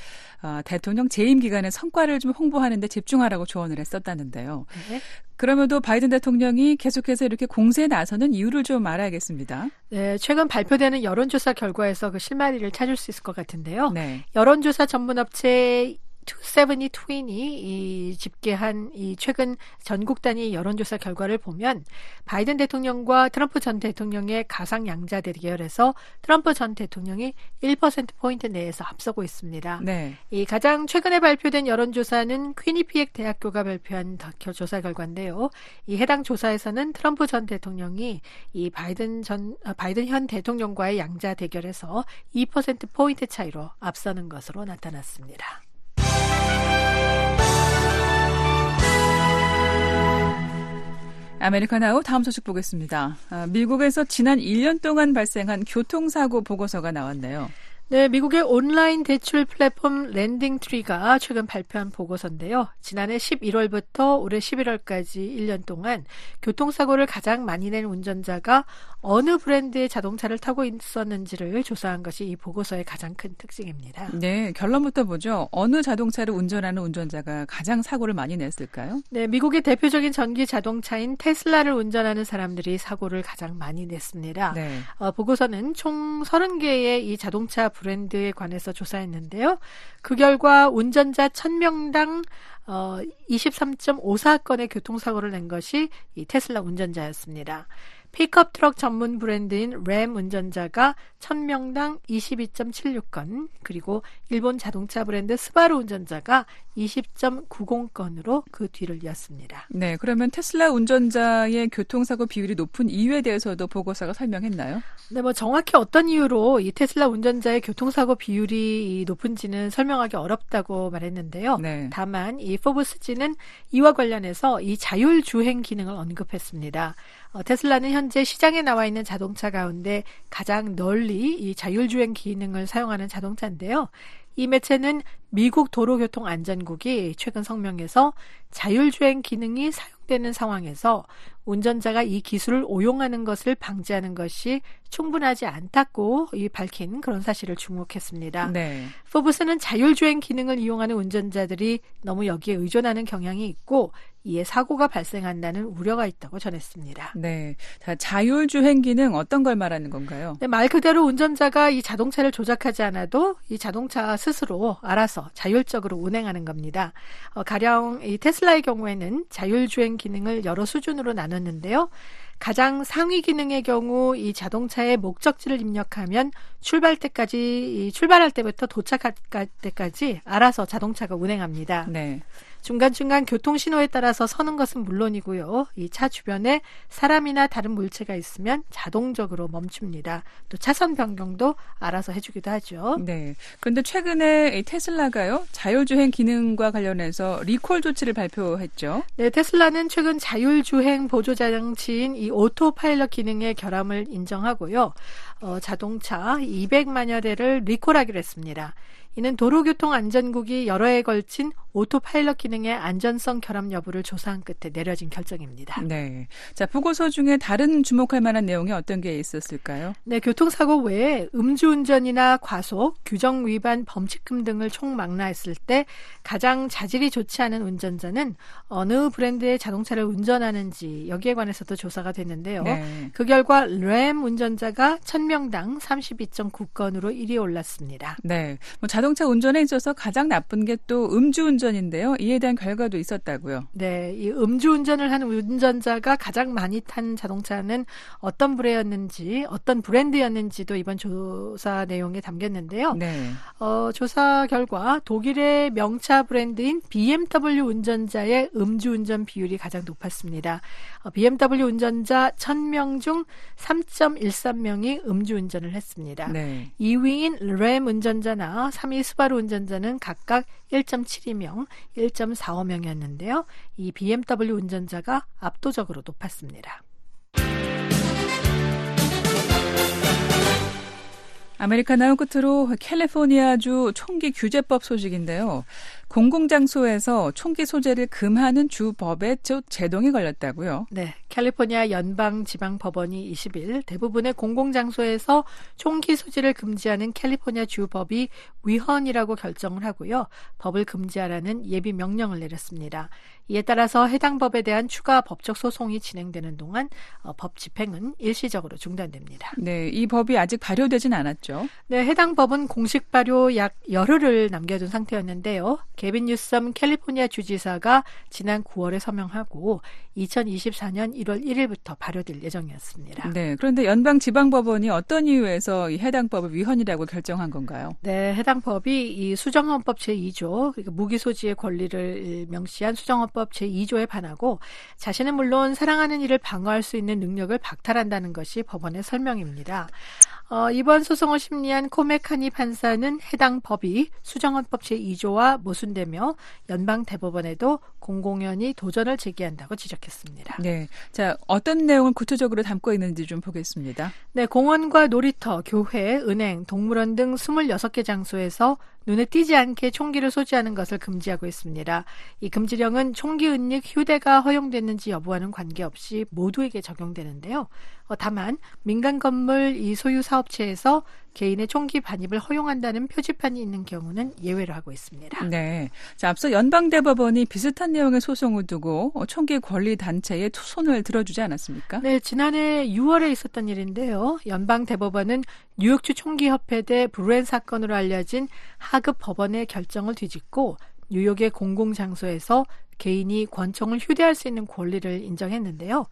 어, 대통령 재임 기간의 성과를 좀 홍보하는데 집중하라고 조언을 했었다는데요. 네. 그러면도 바이든 대통령이 계속해서 이렇게 공세에 나서는 이유를 좀 알아야겠습니다. 네, 최근 발표되는 여론조사 결과에서 그 실마리를 찾을 수 있을 것 같은데요. 네. 여론조사 전문업체 Sí. 272이 이 집계한 이 최근 전국 단위 여론조사 결과를 보면 바이든 대통령과 트럼프 전 대통령의 가상 양자 대결에서 트럼프 전 대통령이 1%포인트 내에서 앞서고 있습니다. 네. 이 가장 최근에 발표된 여론조사는 퀴니피엑 대학교가 발표한 조사 결과인데요. 이 해당 조사에서는 트럼프 전 대통령이 이 바이든 전 아, 바이든 현 대통령과의 양자 대결에서 2%포인트 차이로 앞서는 것으로 나타났습니다. 아메리카나우 다음 소식 보겠습니다. 아, 미국에서 지난 1년 동안 발생한 교통사고 보고서가 나왔네요. 네, 미국의 온라인 대출 플랫폼 랜딩트리가 최근 발표한 보고서인데요. 지난해 11월부터 올해 11월까지 1년 동안 교통사고를 가장 많이 낸 운전자가 어느 브랜드의 자동차를 타고 있었는지를 조사한 것이 이 보고서의 가장 큰 특징입니다. 네, 결론부터 보죠. 어느 자동차를 운전하는 운전자가 가장 사고를 많이 냈을까요? 네, 미국의 대표적인 전기 자동차인 테슬라를 운전하는 사람들이 사고를 가장 많이 냈습니다. 네. 어, 보고서는 총 30개의 이 자동차 브랜드에 관해서 조사했는데요. 그 결과 운전자 1000명당 어, 23.54건의 교통사고를 낸 것이 이 테슬라 운전자였습니다. 픽업 트럭 전문 브랜드인 램 운전자가 1000명당 22.76건, 그리고 일본 자동차 브랜드 스바루 운전자가 20.90건으로 그 뒤를 이었습니다. 네, 그러면 테슬라 운전자의 교통사고 비율이 높은 이유에 대해서도 보고서가 설명했나요? 네, 뭐 정확히 어떤 이유로 이 테슬라 운전자의 교통사고 비율이 높은지는 설명하기 어렵다고 말했는데요. 네. 다만 이 포브스지는 이와 관련해서 이 자율주행 기능을 언급했습니다. 어, 테슬라는 현재 시장에 나와 있는 자동차 가운데 가장 널리 이 자율주행 기능을 사용하는 자동차인데요. 이 매체는 미국 도로교통안전국이 최근 성명에서 자율주행 기능이 사용되는 상황에서 운전자가 이 기술을 오용하는 것을 방지하는 것이 충분하지 않다고 이 밝힌 그런 사실을 주목했습니다. 네. 포브스는 자율주행 기능을 이용하는 운전자들이 너무 여기에 의존하는 경향이 있고 이에 사고가 발생한다는 우려가 있다고 전했습니다. 네. 자, 자율주행 기능 어떤 걸 말하는 건가요? 네, 말 그대로 운전자가 이 자동차를 조작하지 않아도 이 자동차 스스로 알아서 자율적으로 운행하는 겁니다. 어, 가령 이 테슬라의 경우에는 자율주행 기능을 여러 수준으로 나눴는데요. 가장 상위 기능의 경우 이 자동차의 목적지를 입력하면 출발 때까지 출발할 때부터 도착할 때까지 알아서 자동차가 운행합니다. 네. 중간중간 교통 신호에 따라서 서는 것은 물론이고요. 이 차 주변에 사람이나 다른 물체가 있으면 자동적으로 멈춥니다. 또 차선 변경도 알아서 해주기도 하죠. 네. 그런데 최근에 이 테슬라가요 자율주행 기능과 관련해서 리콜 조치를 발표했죠. 네, 테슬라는 최근 자율주행 보조 장치인 이 오토파일럿 기능의 결함을 인정하고요. 어, 자동차 200만여 대를 리콜하기로 했습니다. 이는 도로교통안전국이 여러 해에 걸친 오토파일럿 기능의 안전성 결함 여부를 조사한 끝에 내려진 결정입니다. 네. 자, 보고서 중에 다른 주목할 만한 내용이 어떤 게 있었을까요? 네, 교통사고 외에 음주운전이나 과속, 규정 위반, 범칙금 등을 총망라했을 때 가장 자질이 좋지 않은 운전자는 어느 브랜드의 자동차를 운전하는지 여기에 관해서도 조사가 됐는데요. 네. 그 결과 램 운전자가 1000명당 32.9건으로 1위 올랐습니다. 네. 뭐 자동 차 운전에 있어서 가장 나쁜 게 또 음주운전인데요. 이에 대한 결과도 있었다고요. 네, 이 음주운전을 하는 운전자가 가장 많이 탄 자동차는 어떤 브레였는지, 어떤 브랜드였는지도 이번 조사 내용에 담겼는데요. 네. 어, 조사 결과 독일의 명차 브랜드인 BMW 운전자의 음주운전 비율이 가장 높았습니다. 어, BMW 운전자 1000명 중 3.13명이 음주운전을 했습니다. 네. 2위인 램 운전자나 3위 스바루 운전자는 각각 1.72명, 1.45명이었는데요. 이 BMW 운전자가 압도적으로 높았습니다. America Now 끝으로 캘리포니아주 총기 규제법 소식인데요. 공공장소에서 총기 소지를 금하는 주 법에 제동이 걸렸다고요. 네, 캘리포니아 연방 지방 법원이 20일 대부분의 공공장소에서 총기 소지를 금지하는 캘리포니아 주 법이 위헌이라고 결정을 하고요. 법을 금지하라는 예비 명령을 내렸습니다. 이에 따라서 해당 법에 대한 추가 법적 소송이 진행되는 동안 어, 법 집행은 일시적으로 중단됩니다. 네, 이 법이 아직 발효되진 않았죠. 네, 해당 법은 공식 발효 약 열흘을 남겨둔 상태였는데요. 개빈 뉴섬 캘리포니아 주지사가 지난 9월에 서명하고 2024년 1월 1일부터 발효될 예정이었습니다. 네, 그런데 연방 지방법원이 어떤 이유에서 이 해당 법을 위헌이라고 결정한 건가요? 네, 해당 법이 이 수정헌법 제2조 그러니까 무기 소지의 권리를 명시한 수정헌법 제2조에 반하고 자신은 물론 사랑하는 이를 방어할 수 있는 능력을 박탈한다는 것이 법원의 설명입니다. 어, 이번 소송을 심리한 코메카니 판사는 해당 법이 수정헌법 제2조와 모순되며 연방 대법원에도 공공연히 도전을 제기한다고 지적했습니다. 네. 자, 어떤 내용을 구체적으로 담고 있는지 좀 보겠습니다. 네, 공원과 놀이터, 교회, 은행, 동물원 등 26개 장소에서 눈에 띄지 않게 총기를 소지하는 것을 금지하고 있습니다. 이 금지령은 총기 은닉 휴대가 허용됐는지 여부와는 관계없이 모두에게 적용되는데요. 어, 다만 민간 건물 이 소유 사 업체에서 개인의 총기 반입을 허용한다는 표지판이 있는 경우는 예외로 하고 있습니다. 네. 자, 앞서 연방대법원이 비슷한 내용의 소송을 두고 어, 총기 권리 단체의 손을 들어주지 않았습니까? 네, 지난해 6월에 있었던 일인데요. 연방대법원은 뉴욕주 총기협회 대 브루엔 사건으로 알려진 하급 법원의 결정을 뒤집고 뉴욕의 공공장소에서 개인이 권총을 휴대할 수 있는 권리를 인정했는데요.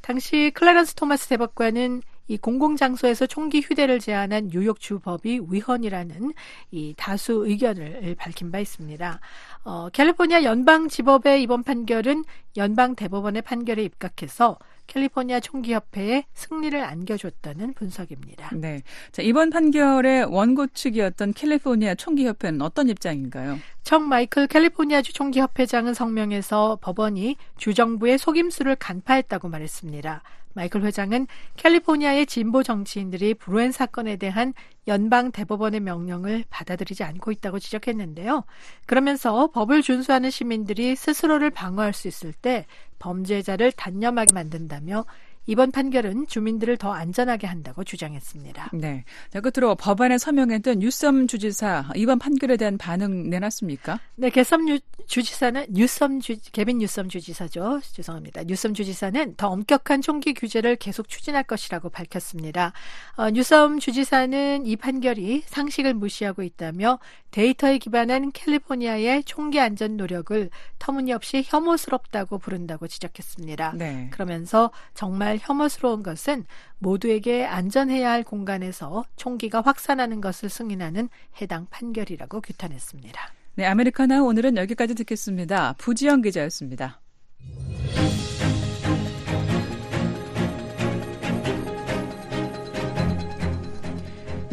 당시 클라런스 토마스 대법관은 이 공공장소에서 총기 휴대를 제한한 뉴욕 주법이 위헌이라는 이 다수 의견을 밝힌 바 있습니다. 어, 캘리포니아 연방지법의 이번 판결은 연방 대법원의 판결에 입각해서 캘리포니아 총기협회에 승리를 안겨줬다는 분석입니다. 네. 자, 이번 판결의 원고 측이었던 캘리포니아 총기협회는 어떤 입장인가요? 청 마이클 캘리포니아주 총기협회장은 성명에서 법원이 주정부의 속임수를 간파했다고 말했습니다. 마이클 회장은 캘리포니아의 진보 정치인들이 브루엔 사건에 대한 연방 대법원의 명령을 받아들이지 않고 있다고 지적했는데요. 그러면서 법을 준수하는 시민들이 스스로를 방어할 수 있을 때 범죄자를 단념하게 만든다며 이번 판결은 주민들을 더 안전하게 한다고 주장했습니다. 네. 자, 끝으로 법안에 서명했던 뉴섬 주지사 이번 판결에 대한 반응 내놨습니까? 네, 개섬 유, 주지사는 뉴섬 주 개빈 뉴섬 주지사죠. 죄송합니다. 뉴섬 주지사는 더 엄격한 총기 규제를 계속 추진할 것이라고 밝혔습니다. 어, 뉴섬 주지사는 이 판결이 상식을 무시하고 있다며 데이터에 기반한 캘리포니아의 총기 안전 노력을 터무니없이 혐오스럽다고 부른다고 지적했습니다. 네. 그러면서 정말 혐오스러운 것은 모두에게 안전해야 할 공간에서 총기가 확산하는 것을 승인하는 해당 판결이라고 규탄했습니다. 네, 아메리카나 오늘은 여기까지 듣겠습니다. 부지영 기자였습니다.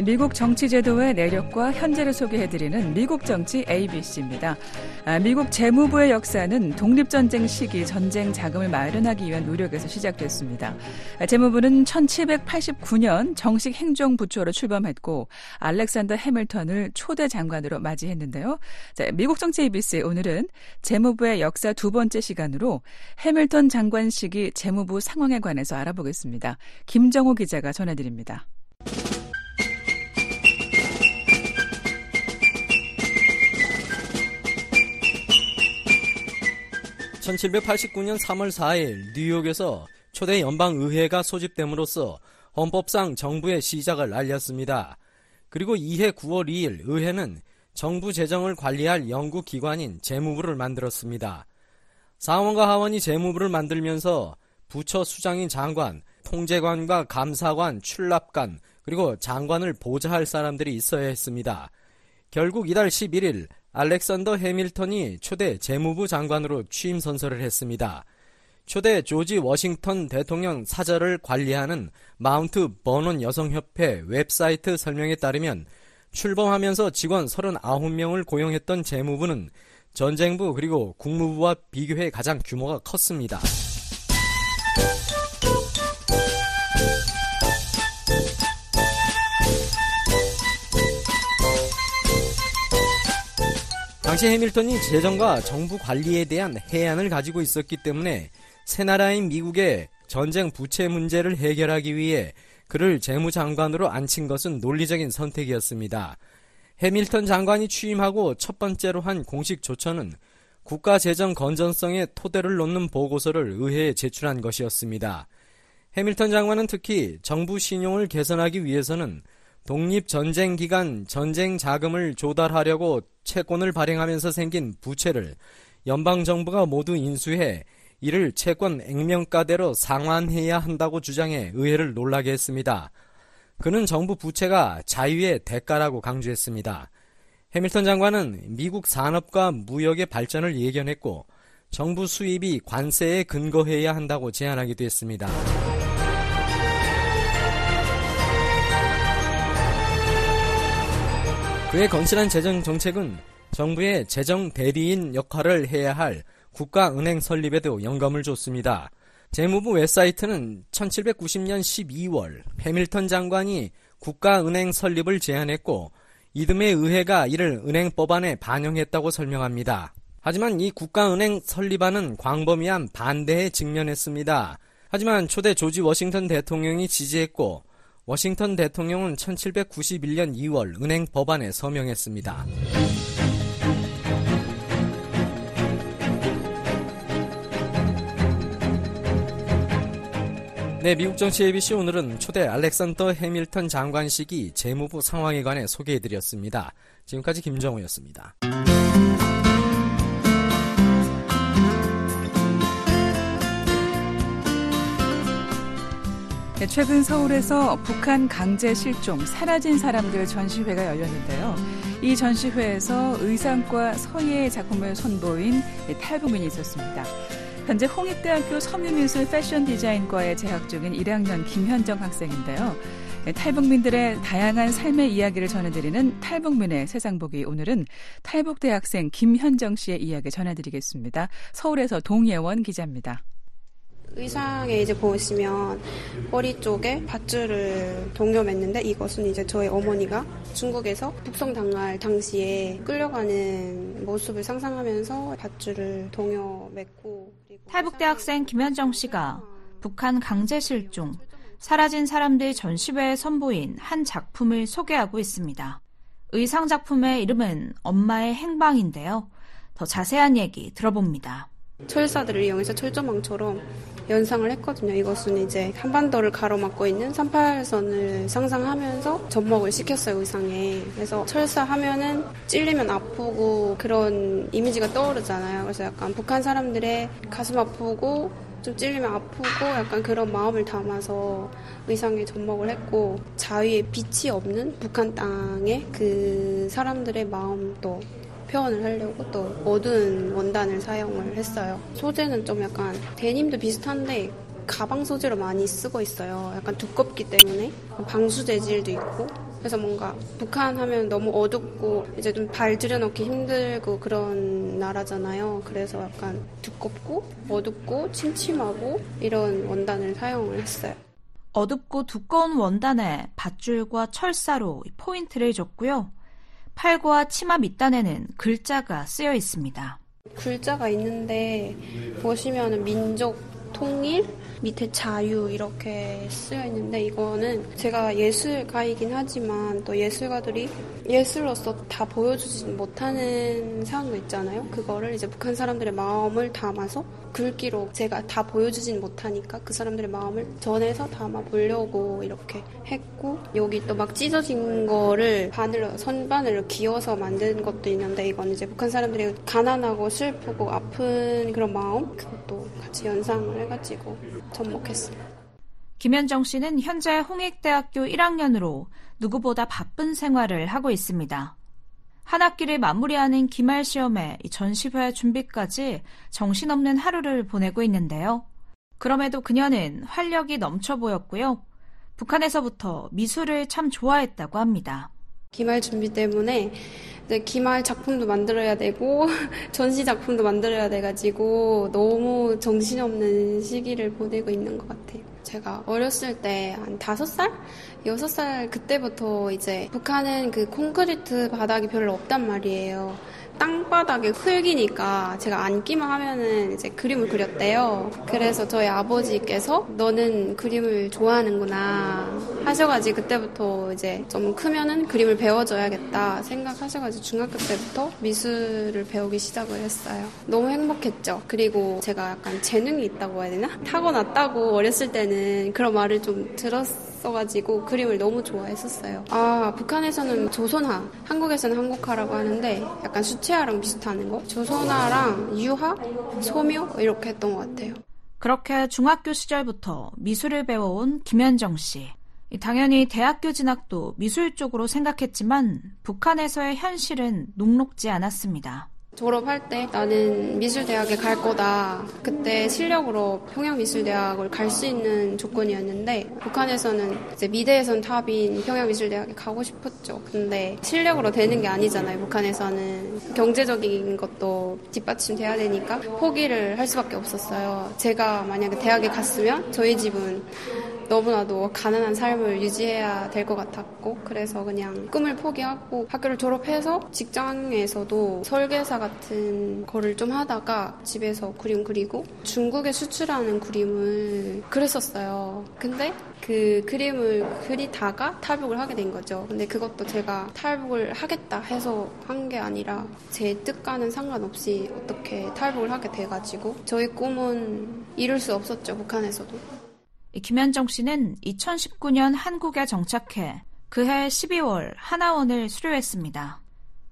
미국 정치 제도의 내력과 현재를 소개해드리는 미국 정치 ABC입니다. 아, 미국 재무부의 역사는 독립전쟁 시기 전쟁 자금을 마련하기 위한 노력에서 시작됐습니다. 아, 재무부는 1789년 정식 행정부처로 출범했고 알렉산더 해밀턴을 초대 장관으로 맞이했는데요. 자, 미국 정치 ABC 오늘은 재무부의 역사 두 번째 시간으로 해밀턴 장관 시기 재무부 상황에 관해서 알아보겠습니다. 김정호 기자가 전해드립니다. 1789년 3월 4일 뉴욕에서 초대 연방의회가 소집됨으로써 헌법상 정부의 시작을 알렸습니다. 그리고 이해 9월 2일 의회는 정부 재정을 관리할 연구기관인 재무부를 만들었습니다. 상원과 하원이 재무부를 만들면서 부처 수장인 장관, 통제관과 감사관, 출납관, 그리고 장관을 보좌할 사람들이 있어야 했습니다. 결국 이달 11일 알렉산더 해밀턴이 초대 재무부 장관으로 취임 선서를 했습니다. 초대 조지 워싱턴 대통령 사저를 관리하는 마운트 버논 여성협회 웹사이트 설명에 따르면 출범하면서 직원 39명을 고용했던 재무부는 전쟁부 그리고 국무부와 비교해 가장 규모가 컸습니다. 당시 해밀턴이 재정과 정부 관리에 대한 해안을 가지고 있었기 때문에 새 나라인 미국의 전쟁 부채 문제를 해결하기 위해 그를 재무장관으로 앉힌 것은 논리적인 선택이었습니다. 해밀턴 장관이 취임하고 첫 번째로 한 공식 조처는 국가 재정 건전성에 토대를 놓는 보고서를 의회에 제출한 것이었습니다. 해밀턴 장관은 특히 정부 신용을 개선하기 위해서는 독립전쟁 기간 전쟁 자금을 조달하려고 채권을 발행하면서 생긴 부채를 연방정부가 모두 인수해 이를 채권 액면가대로 상환해야 한다고 주장해 의회를 놀라게 했습니다. 그는 정부 부채가 자유의 대가라고 강조했습니다. 해밀턴 장관은 미국 산업과 무역의 발전을 예견했고 정부 수입이 관세에 근거해야 한다고 제안하기도 했습니다. 그의 건실한 재정 정책은 정부의 재정 대리인 역할을 해야 할 국가은행 설립에도 영감을 줬습니다. 재무부 웹사이트는 1790년 12월 해밀턴 장관이 국가은행 설립을 제안했고 이듬해 의회가 이를 은행 법안에 반영했다고 설명합니다. 하지만 이 국가은행 설립안은 광범위한 반대에 직면했습니다. 하지만 초대 조지 워싱턴 대통령이 지지했고 워싱턴 대통령은 1791년 2월 은행 법안에 서명했습니다. 네, 미국 정치 ABC 오늘은 초대 알렉산더 해밀턴 장관 시기 재무부 상황에 관해 소개해드렸습니다. 지금까지 김정우였습니다. 네, 최근 서울에서 북한 강제 실종, 사라진 사람들 전시회가 열렸는데요. 이 전시회에서 의상과 서예의 작품을 선보인 탈북민이 있었습니다. 현재 홍익대학교 섬유미술 패션 디자인과에 재학 중인 1학년 김현정 학생인데요. 네, 탈북민들의 다양한 삶의 이야기를 전해드리는 탈북민의 세상 보기 오늘은 탈북 대학생 김현정 씨의 이야기 전해드리겠습니다. 서울에서 동예원 기자입니다. 의상에 이제 보시면 머리 쪽에 밧줄을 동여맸는데 이것은 이제 저희 어머니가 중국에서 북송 당할 당시에 끌려가는 모습을 상상하면서 밧줄을 동여맸고 탈북대학생 김현정 씨가 북한 강제 실종, 사라진 사람들 전시회에 선보인 한 작품을 소개하고 있습니다. 의상 작품의 이름은 엄마의 행방인데요. 더 자세한 얘기 들어봅니다. 철사들을 이용해서 철조망처럼 연상을 했거든요. 이것은 이제 한반도를 가로막고 있는 38선을 상상하면서 접목을 시켰어요, 의상에. 그래서 철사하면은 찔리면 아프고 그런 이미지가 떠오르잖아요. 그래서 약간 북한 사람들의 가슴 아프고 좀 찔리면 아프고 약간 그런 마음을 담아서 의상에 접목을 했고 자위에 빛이 없는 북한 땅에 그 사람들의 마음도 표현을 하려고 또 어두운 원단을 사용을 했어요. 소재는 좀 약간 데님도 비슷한데 가방 소재로 많이 쓰고 있어요. 약간 두껍기 때문에 방수 재질도 있고 그래서 뭔가 북한 하면 너무 어둡고 이제 좀 발 들여놓기 힘들고 그런 나라잖아요. 그래서 약간 두껍고 어둡고 침침하고 이런 원단을 사용을 했어요. 어둡고 두꺼운 원단에 밧줄과 철사로 포인트를 줬고요. 팔과 치마 밑단에는 글자가 쓰여 있습니다. 글자가 있는데 보시면은 민족 통일 밑에 자유 이렇게 쓰여 있는데 이거는 제가 예술가이긴 하지만 또 예술가들이 예술로서 다 보여주지 못하는 상황도 있잖아요. 그거를 이제 북한 사람들의 마음을 담아서 글귀로 제가 다 보여주진 못하니까 그 사람들의 마음을 전해서 담아 보려고 이렇게 했고 여기 또 막 찢어진 거를 바늘로 선바늘로 기어서 만든 것도 있는데 이건 이제 북한 사람들이 가난하고 슬프고 아픈 그런 마음 그것도 같이 연상을 해가지고 접목했어요. 김현정 씨는 현재 홍익대학교 1학년으로 누구보다 바쁜 생활을 하고 있습니다. 한 학기를 마무리하는 기말 시험에 전시회 준비까지 정신없는 하루를 보내고 있는데요. 그럼에도 그녀는 활력이 넘쳐 보였고요. 북한에서부터 미술을 참 좋아했다고 합니다. 기말 준비 때문에 이제 기말 작품도 만들어야 되고 전시 작품도 만들어야 돼가지고 너무 정신없는 시기를 보내고 있는 것 같아요. 제가 어렸을 때 한 다섯 살, 여섯 살 그때부터 이제 북한은 그 콘크리트 바닥이 별로 없단 말이에요. 땅바닥에 흙이니까 제가 앉기만 하면은 이제 그림을 그렸대요. 그래서 저희 아버지께서 너는 그림을 좋아하는구나 하셔가지고 그때부터 이제 좀 크면은 그림을 배워줘야겠다 생각하셔가지고 중학교 때부터 미술을 배우기 시작을 했어요. 너무 행복했죠. 그리고 제가 약간 재능이 있다고 해야 되나? 타고났다고 어렸을 때는 그런 말을 좀 들었어요. 써가지고 그림을 너무 좋아했었어요. 아, 북한에서는 조선화, 한국에서는 한국화라고 하는데 약간 수 채화랑 비슷한 거? 조선화랑 유화, 소묘 이렇게 했던 것 같아요. 그렇게 중학교 시절부터 미술을 배워온 김현정 씨. 당연히 대학교 진학도 미술 쪽으로 생각했지만 북한에서의 현실은 녹록지 않았습니다. 졸업할 때 나는 미술대학에 갈 거다. 그때 실력으로 평양미술대학을 갈 수 있는 조건이었는데 북한에서는 이제 미대에선 탑인 평양미술대학에 가고 싶었죠. 근데 실력으로 되는 게 아니잖아요. 북한에서는 경제적인 것도 뒷받침돼야 되니까 포기를 할 수밖에 없었어요. 제가 만약에 대학에 갔으면 저희 집은 너무나도 가난한 삶을 유지해야 될 것 같았고 그래서 그냥 꿈을 포기하고 학교를 졸업해서 직장에서도 설계사 같은 거를 좀 하다가 집에서 그림 그리고 중국에 수출하는 그림을 그렸었어요. 근데 그 그림을 그리다가 탈북을 하게 된 거죠. 근데 그것도 제가 탈북을 하겠다 해서 한 게 아니라 제 뜻과는 상관없이 어떻게 탈북을 하게 돼가지고 저희 꿈은 이룰 수 없었죠. 북한에서도. 김현정 씨는 2019년 한국에 정착해 그해 12월 하나원을 수료했습니다.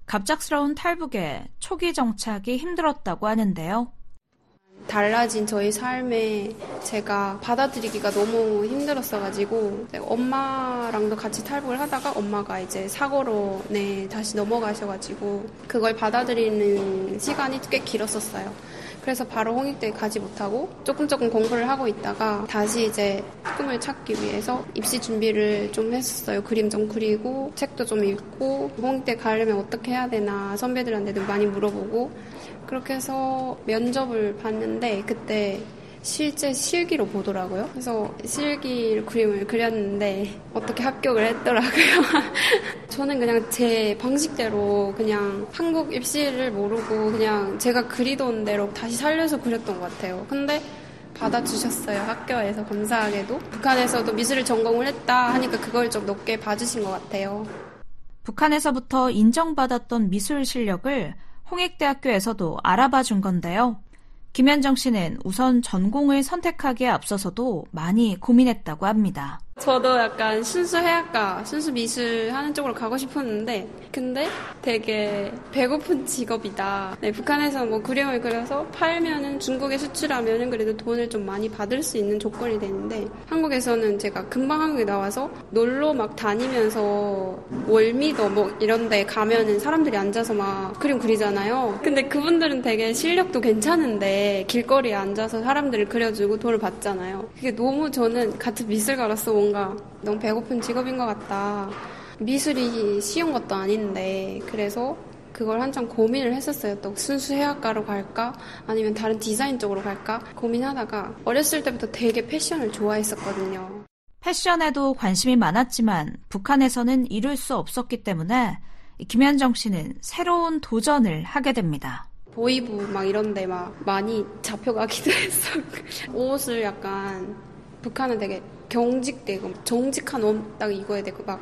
갑작스러운 탈북에 초기 정착이 힘들었다고 하는데요. 달라진 저희 삶에 제가 받아들이기가 너무 힘들었어가지고 엄마랑도 같이 탈북을 하다가 엄마가 이제 사고로 네 다시 넘어가셔가지고 그걸 받아들이는 시간이 꽤 길었었어요. 그래서 바로 홍익대에 가지 못하고 조금 조금 공부를 하고 있다가 다시 이제 꿈을 찾기 위해서 입시 준비를 좀 했었어요. 그림 좀 그리고 책도 좀 읽고 홍익대 가려면 어떻게 해야 되나 선배들한테도 많이 물어보고 그렇게 해서 면접을 봤는데 그때 실제 실기로 보더라고요. 그래서 실기 그림을 그렸는데 어떻게 합격을 했더라고요. 저는 그냥 제 방식대로 그냥 한국 입시를 모르고 그냥 제가 그리던 대로 다시 살려서 그렸던 것 같아요. 근데 받아주셨어요. 학교에서 감사하게도. 북한에서도 미술을 전공을 했다 하니까 그걸 좀 높게 봐주신 것 같아요. 북한에서부터 인정받았던 미술 실력을 홍익대학교에서도 알아봐 준 건데요. 김현정 씨는 우선 전공을 선택하기에 앞서서도 많이 고민했다고 합니다. 저도 약간 순수 해학과, 순수 미술 하는 쪽으로 가고 싶었는데, 근데 되게 배고픈 직업이다. 네, 북한에서 뭐 그림을 그려서 팔면은 중국에 수출하면은 그래도 돈을 좀 많이 받을 수 있는 조건이 되는데, 한국에서는 제가 금방 한국에 나와서 놀러 막 다니면서 월미도 뭐 이런 데 가면은 사람들이 앉아서 막 그림 그리잖아요. 근데 그분들은 되게 실력도 괜찮은데 길거리에 앉아서 사람들을 그려주고 돈을 받잖아요. 그게 너무 저는 같은 미술가로서 뭔가 너무 배고픈 직업인 것 같다. 미술이 쉬운 것도 아닌데 그래서 그걸 한참 고민을 했었어요. 또 순수 해학과로 갈까? 아니면 다른 디자인 쪽으로 갈까? 고민하다가 어렸을 때부터 되게 패션을 좋아했었거든요. 패션에도 관심이 많았지만 북한에서는 이룰 수 없었기 때문에 김현정 씨는 새로운 도전을 하게 됩니다. 보이부 막 이런데 막 많이 잡혀가기도 했어. 옷을 약간 북한은 되게 경직되고 정직한 옷 딱 입어야 되고 막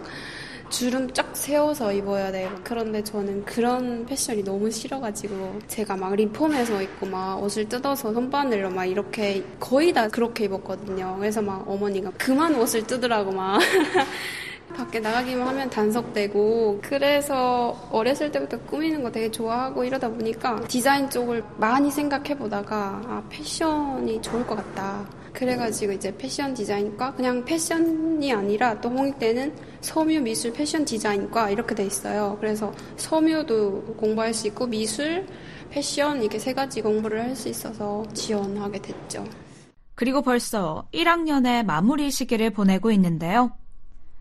주름 쫙 세워서 입어야 돼. 그런데 저는 그런 패션이 너무 싫어가지고 제가 막 리폼해서 입고 막 옷을 뜯어서 손바늘로 막 이렇게 거의 다 그렇게 입었거든요. 그래서 막 어머니가 그만 옷을 뜯으라고 막 밖에 나가기만 하면 단속되고 그래서 어렸을 때부터 꾸미는 거 되게 좋아하고 이러다 보니까 디자인 쪽을 많이 생각해 보다가 아 패션이 좋을 것 같다. 그래가지고 이제 패션 디자인과 그냥 패션이 아니라 또 홍익대는 섬유 미술 패션 디자인과 이렇게 돼 있어요. 그래서 섬유도 공부할 수 있고 미술, 패션 이렇게 세 가지 공부를 할 수 있어서 지원하게 됐죠. 그리고 벌써 1학년의 마무리 시기를 보내고 있는데요.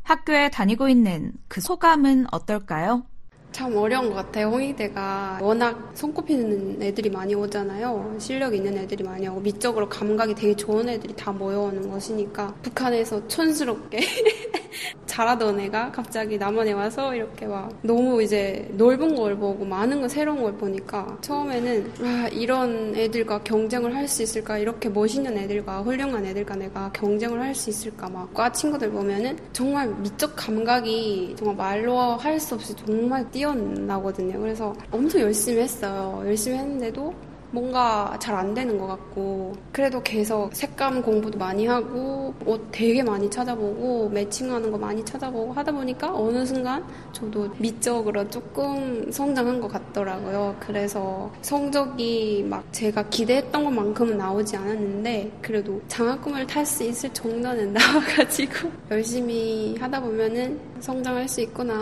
학교에 다니고 있는 그 소감은 어떨까요? 참 어려운 것 같아요. 홍익대가 워낙 손꼽히는 애들이 많이 오잖아요. 실력 있는 애들이 많이 오고 미적으로 감각이 되게 좋은 애들이 다 모여오는 것이니까 북한에서 촌스럽게 잘하던 애가 갑자기 남한에 와서 이렇게 막 너무 이제 넓은 걸 보고 많은 거 새로운 걸 보니까 처음에는 아, 이런 애들과 경쟁을 할 수 있을까 이렇게 멋있는 애들과 훌륭한 애들과 내가 경쟁을 할 수 있을까 막 과 친구들 보면은 정말 미적 감각이 정말 말로 할 수 없이 정말 뛰어나거든요. 그래서 엄청 열심히 했어요. 열심히 했는데도 뭔가 잘 안 되는 것 같고 그래도 계속 색감 공부도 많이 하고 옷 되게 많이 찾아보고 매칭하는 거 많이 찾아보고 하다 보니까 어느 순간 저도 미적으로 조금 성장한 것 같더라고요. 그래서 성적이 막 제가 기대했던 것만큼은 나오지 않았는데 그래도 장학금을 탈 수 있을 정도는 나와가지고 열심히 하다 보면은 성장할 수 있구나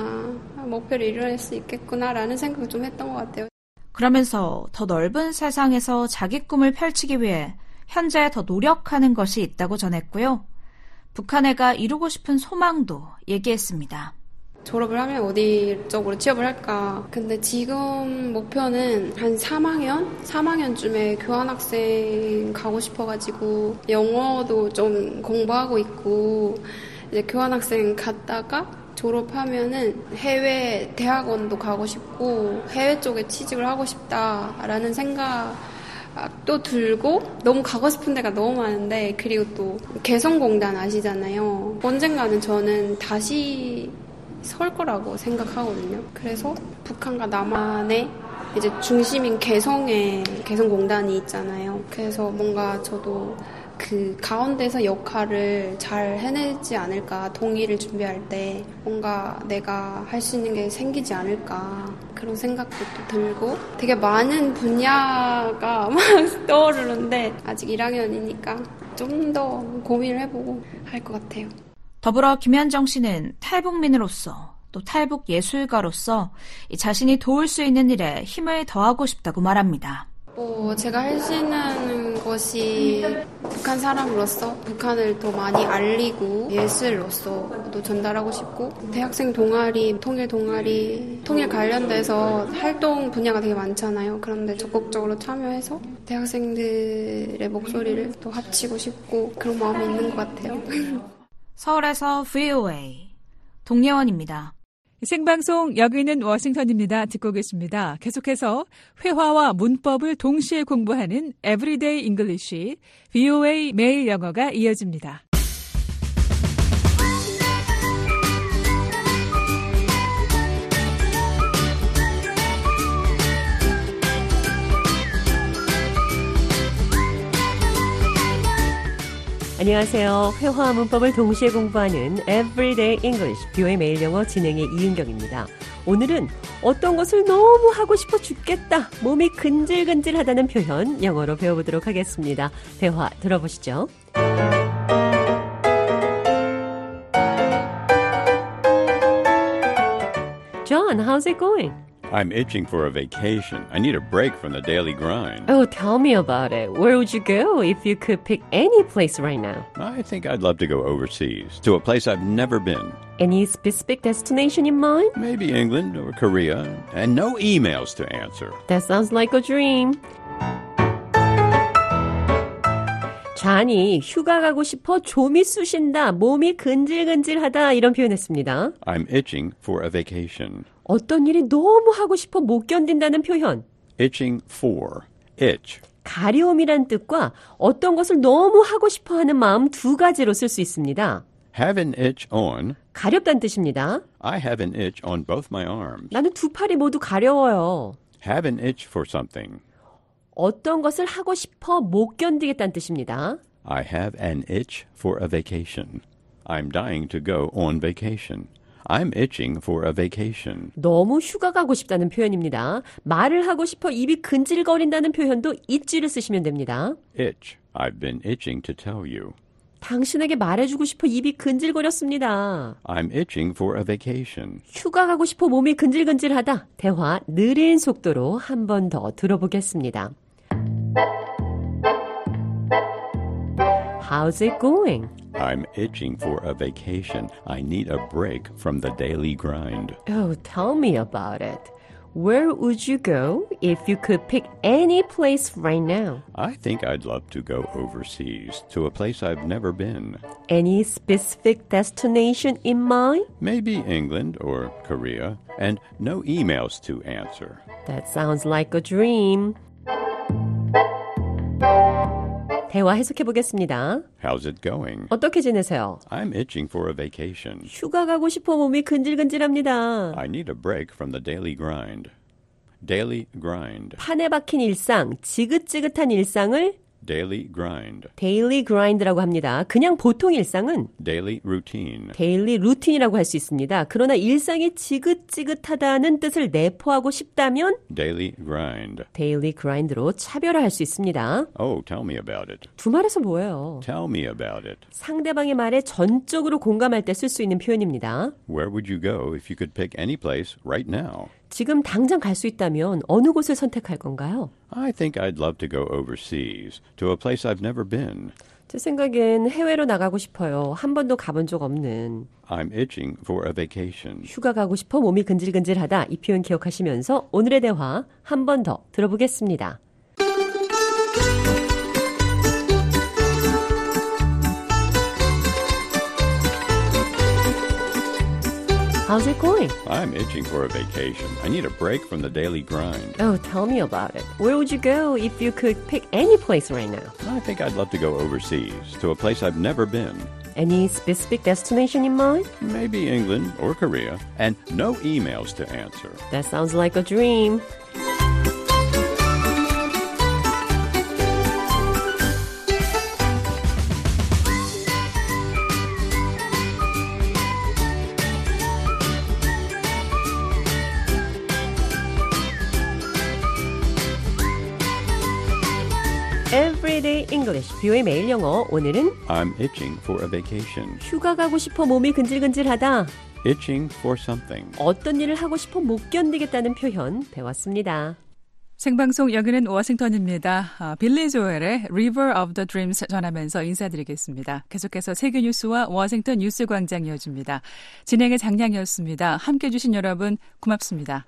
목표를 이뤄낼 수 있겠구나라는 생각을 좀 했던 것 같아요. 그러면서 더 넓은 세상에서 자기 꿈을 펼치기 위해 현재 더 노력하는 것이 있다고 전했고요. 북한애가 이루고 싶은 소망도 얘기했습니다. 졸업을 하면 어디 쪽으로 취업을 할까. 근데 지금 목표는 한 3학년? 3학년쯤에 교환학생 가고 싶어가지고 영어도 좀 공부하고 있고 이제 교환학생 갔다가 졸업하면은 해외 대학원도 가고 싶고 해외 쪽에 취직을 하고 싶다라는 생각도 들고 너무 가고 싶은 데가 너무 많은데 그리고 또 개성공단 아시잖아요. 언젠가는 저는 다시 설 거라고 생각하거든요. 그래서 북한과 남한의 이제 중심인 개성에 개성공단이 있잖아요. 그래서 뭔가 저도 그 가운데서 역할을 잘 해내지 않을까 동의를 준비할 때 뭔가 내가 할 수 있는 게 생기지 않을까 그런 생각도 또 들고 되게 많은 분야가 막 떠오르는데 아직 1학년이니까 좀 더 고민을 해보고 할 것 같아요. 더불어 김현정 씨는 탈북민으로서 또 탈북 예술가로서 자신이 도울 수 있는 일에 힘을 더하고 싶다고 말합니다. 뭐 제가 할 수 있는 것이 북한 사람으로서 북한을 더 많이 알리고 예술로서도 전달하고 싶고 대학생 동아리, 통일 동아리, 통일 관련돼서 활동 분야가 되게 많잖아요. 그런데 적극적으로 참여해서 대학생들의 목소리를 또 합치고 싶고 그런 마음이 있는 것 같아요. 서울에서 VOA 동예원입니다. 생방송 여기는 워싱턴입니다. 듣고 계십니다. 계속해서 회화와 문법을 동시에 공부하는 Everyday English, VOA 매일 영어가 이어집니다. 안녕하세요. 회화와 문법을 동시에 공부하는 Everyday English, 뷰의 매일 영어 진행의 이은경입니다. 오늘은 어떤 것을 너무 하고 싶어 죽겠다, 몸이 근질근질하다는 표현 영어로 배워보도록 하겠습니다. 대화 들어보시죠. John, how's it going? I'm itching for a vacation. I need a break from the daily grind. Oh, tell me about it. Where would you go if you could pick any place right now? I think I'd love to go overseas, to a place I've never been. Any specific destination in mind? Maybe England or Korea, and no emails to answer. That sounds like a dream. 잔이 휴가 가고 싶어 좀이 쑤신다, 몸이 근질근질하다 이런 표현했습니다. I'm itching for a vacation. 어떤 일이 너무 하고 싶어 못 견딘다는 표현. Itching for. Itch. 가려움이란 뜻과 어떤 것을 너무 하고 싶어 하는 마음 두 가지로 쓸 수 있습니다. Have an itch on. 가렵다는 뜻입니다. I have an itch on both my arms. 나는 두 팔이 모두 가려워요. Have an itch for something. 어떤 것을 하고 싶어 못 견디겠다는 뜻입니다. I have an itch for a vacation. I'm dying to go on vacation. I'm itching for a vacation. 너무 휴가 가고 싶다는 표현입니다. 말을 하고 싶어 입이 근질거린다는 표현도 itch를 쓰시면 됩니다. Itch. I've been itching to tell you. 당신에게 말해주고 싶어 입이 근질거렸습니다. I'm itching for a vacation. 휴가 가고 싶어 몸이 근질근질하다. 대화 느린 속도로 한 번 더 들어보겠습니다. How's it going? I'm itching for a vacation. I need a break from the daily grind. Oh, tell me about it. Where would you go if you could pick any place right now? I think I'd love to go overseas, to a place I've never been. Any specific destination in mind? Maybe England or Korea, and no emails to answer. That sounds like a dream. 대화 해석해 보겠습니다. How's it going? 어떻게 지내세요? I'm itching for a vacation. 휴가 가고 싶어 몸이 근질근질합니다. I need a break from the daily grind. Daily grind. 판에 박힌 일상, 지긋지긋한 일상을 Daily grind. daily grind라고 합니다. 그냥 보통 일상은 Daily routine. daily routine이라고 할 수 있습니다. 그러나 일상이 지긋지긋하다는 뜻을 내포하고 싶다면 Daily grind. daily grind로 차별화할 수 있습니다. Oh, tell me about it. 두 말에서 뭐예요? Tell me about it. 상대방의 말에 전적으로 공감할 때 쓸 수 있는 표현입니다. Where would you go if you could pick any place right now? 지금 당장 갈 수 있다면 어느 곳을 선택할 건가요? I think I'd love to go overseas, to a place I've never been. 제 생각엔 해외로 나가고 싶어요. 한 번도 가본 적 없는. I'm itching for a vacation. 휴가 가고 싶어 몸이 근질근질하다. 이 표현 기억하시면서 오늘의 대화 한 번 더 들어보겠습니다. How's it going? I'm itching for a vacation. I need a break from the daily grind. Oh, tell me about it. Where would you go if you could pick any place right now? I think I'd love to go overseas, to a place I've never been. Any specific destination in mind? Maybe England or Korea, and no emails to answer. That sounds like a dream. Everyday English, 뷰의 매일 영어. 오늘은 I'm itching for a vacation. 휴가 가고 싶어 몸이 근질근질하다. Itching for something. 어떤 일을 하고 싶어 못 견디겠다는 표현 배웠습니다. 생방송 여기는 워싱턴입니다. 아, 빌리 조엘의 River of the Dreams 전하면서 인사드리겠습니다. 계속해서 세계 뉴스와 워싱턴 뉴스 광장 이어집니다. 진행의 장량이었습니다. 함께 해주신 여러분 고맙습니다.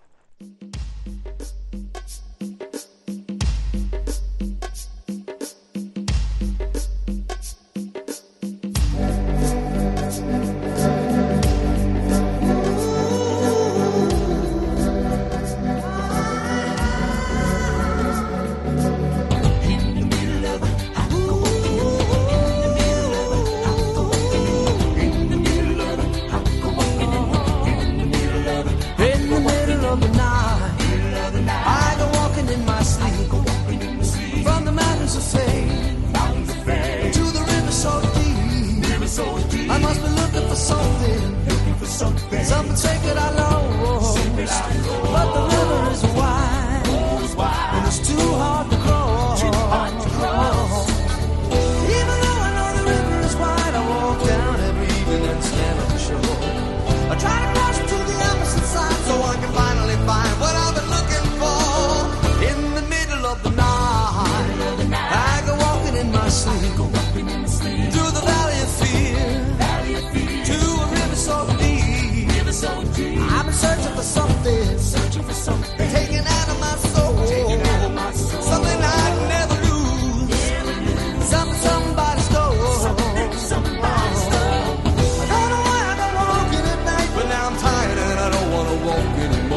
something. Looking for something. Something sacred I know. But the something, searching for something.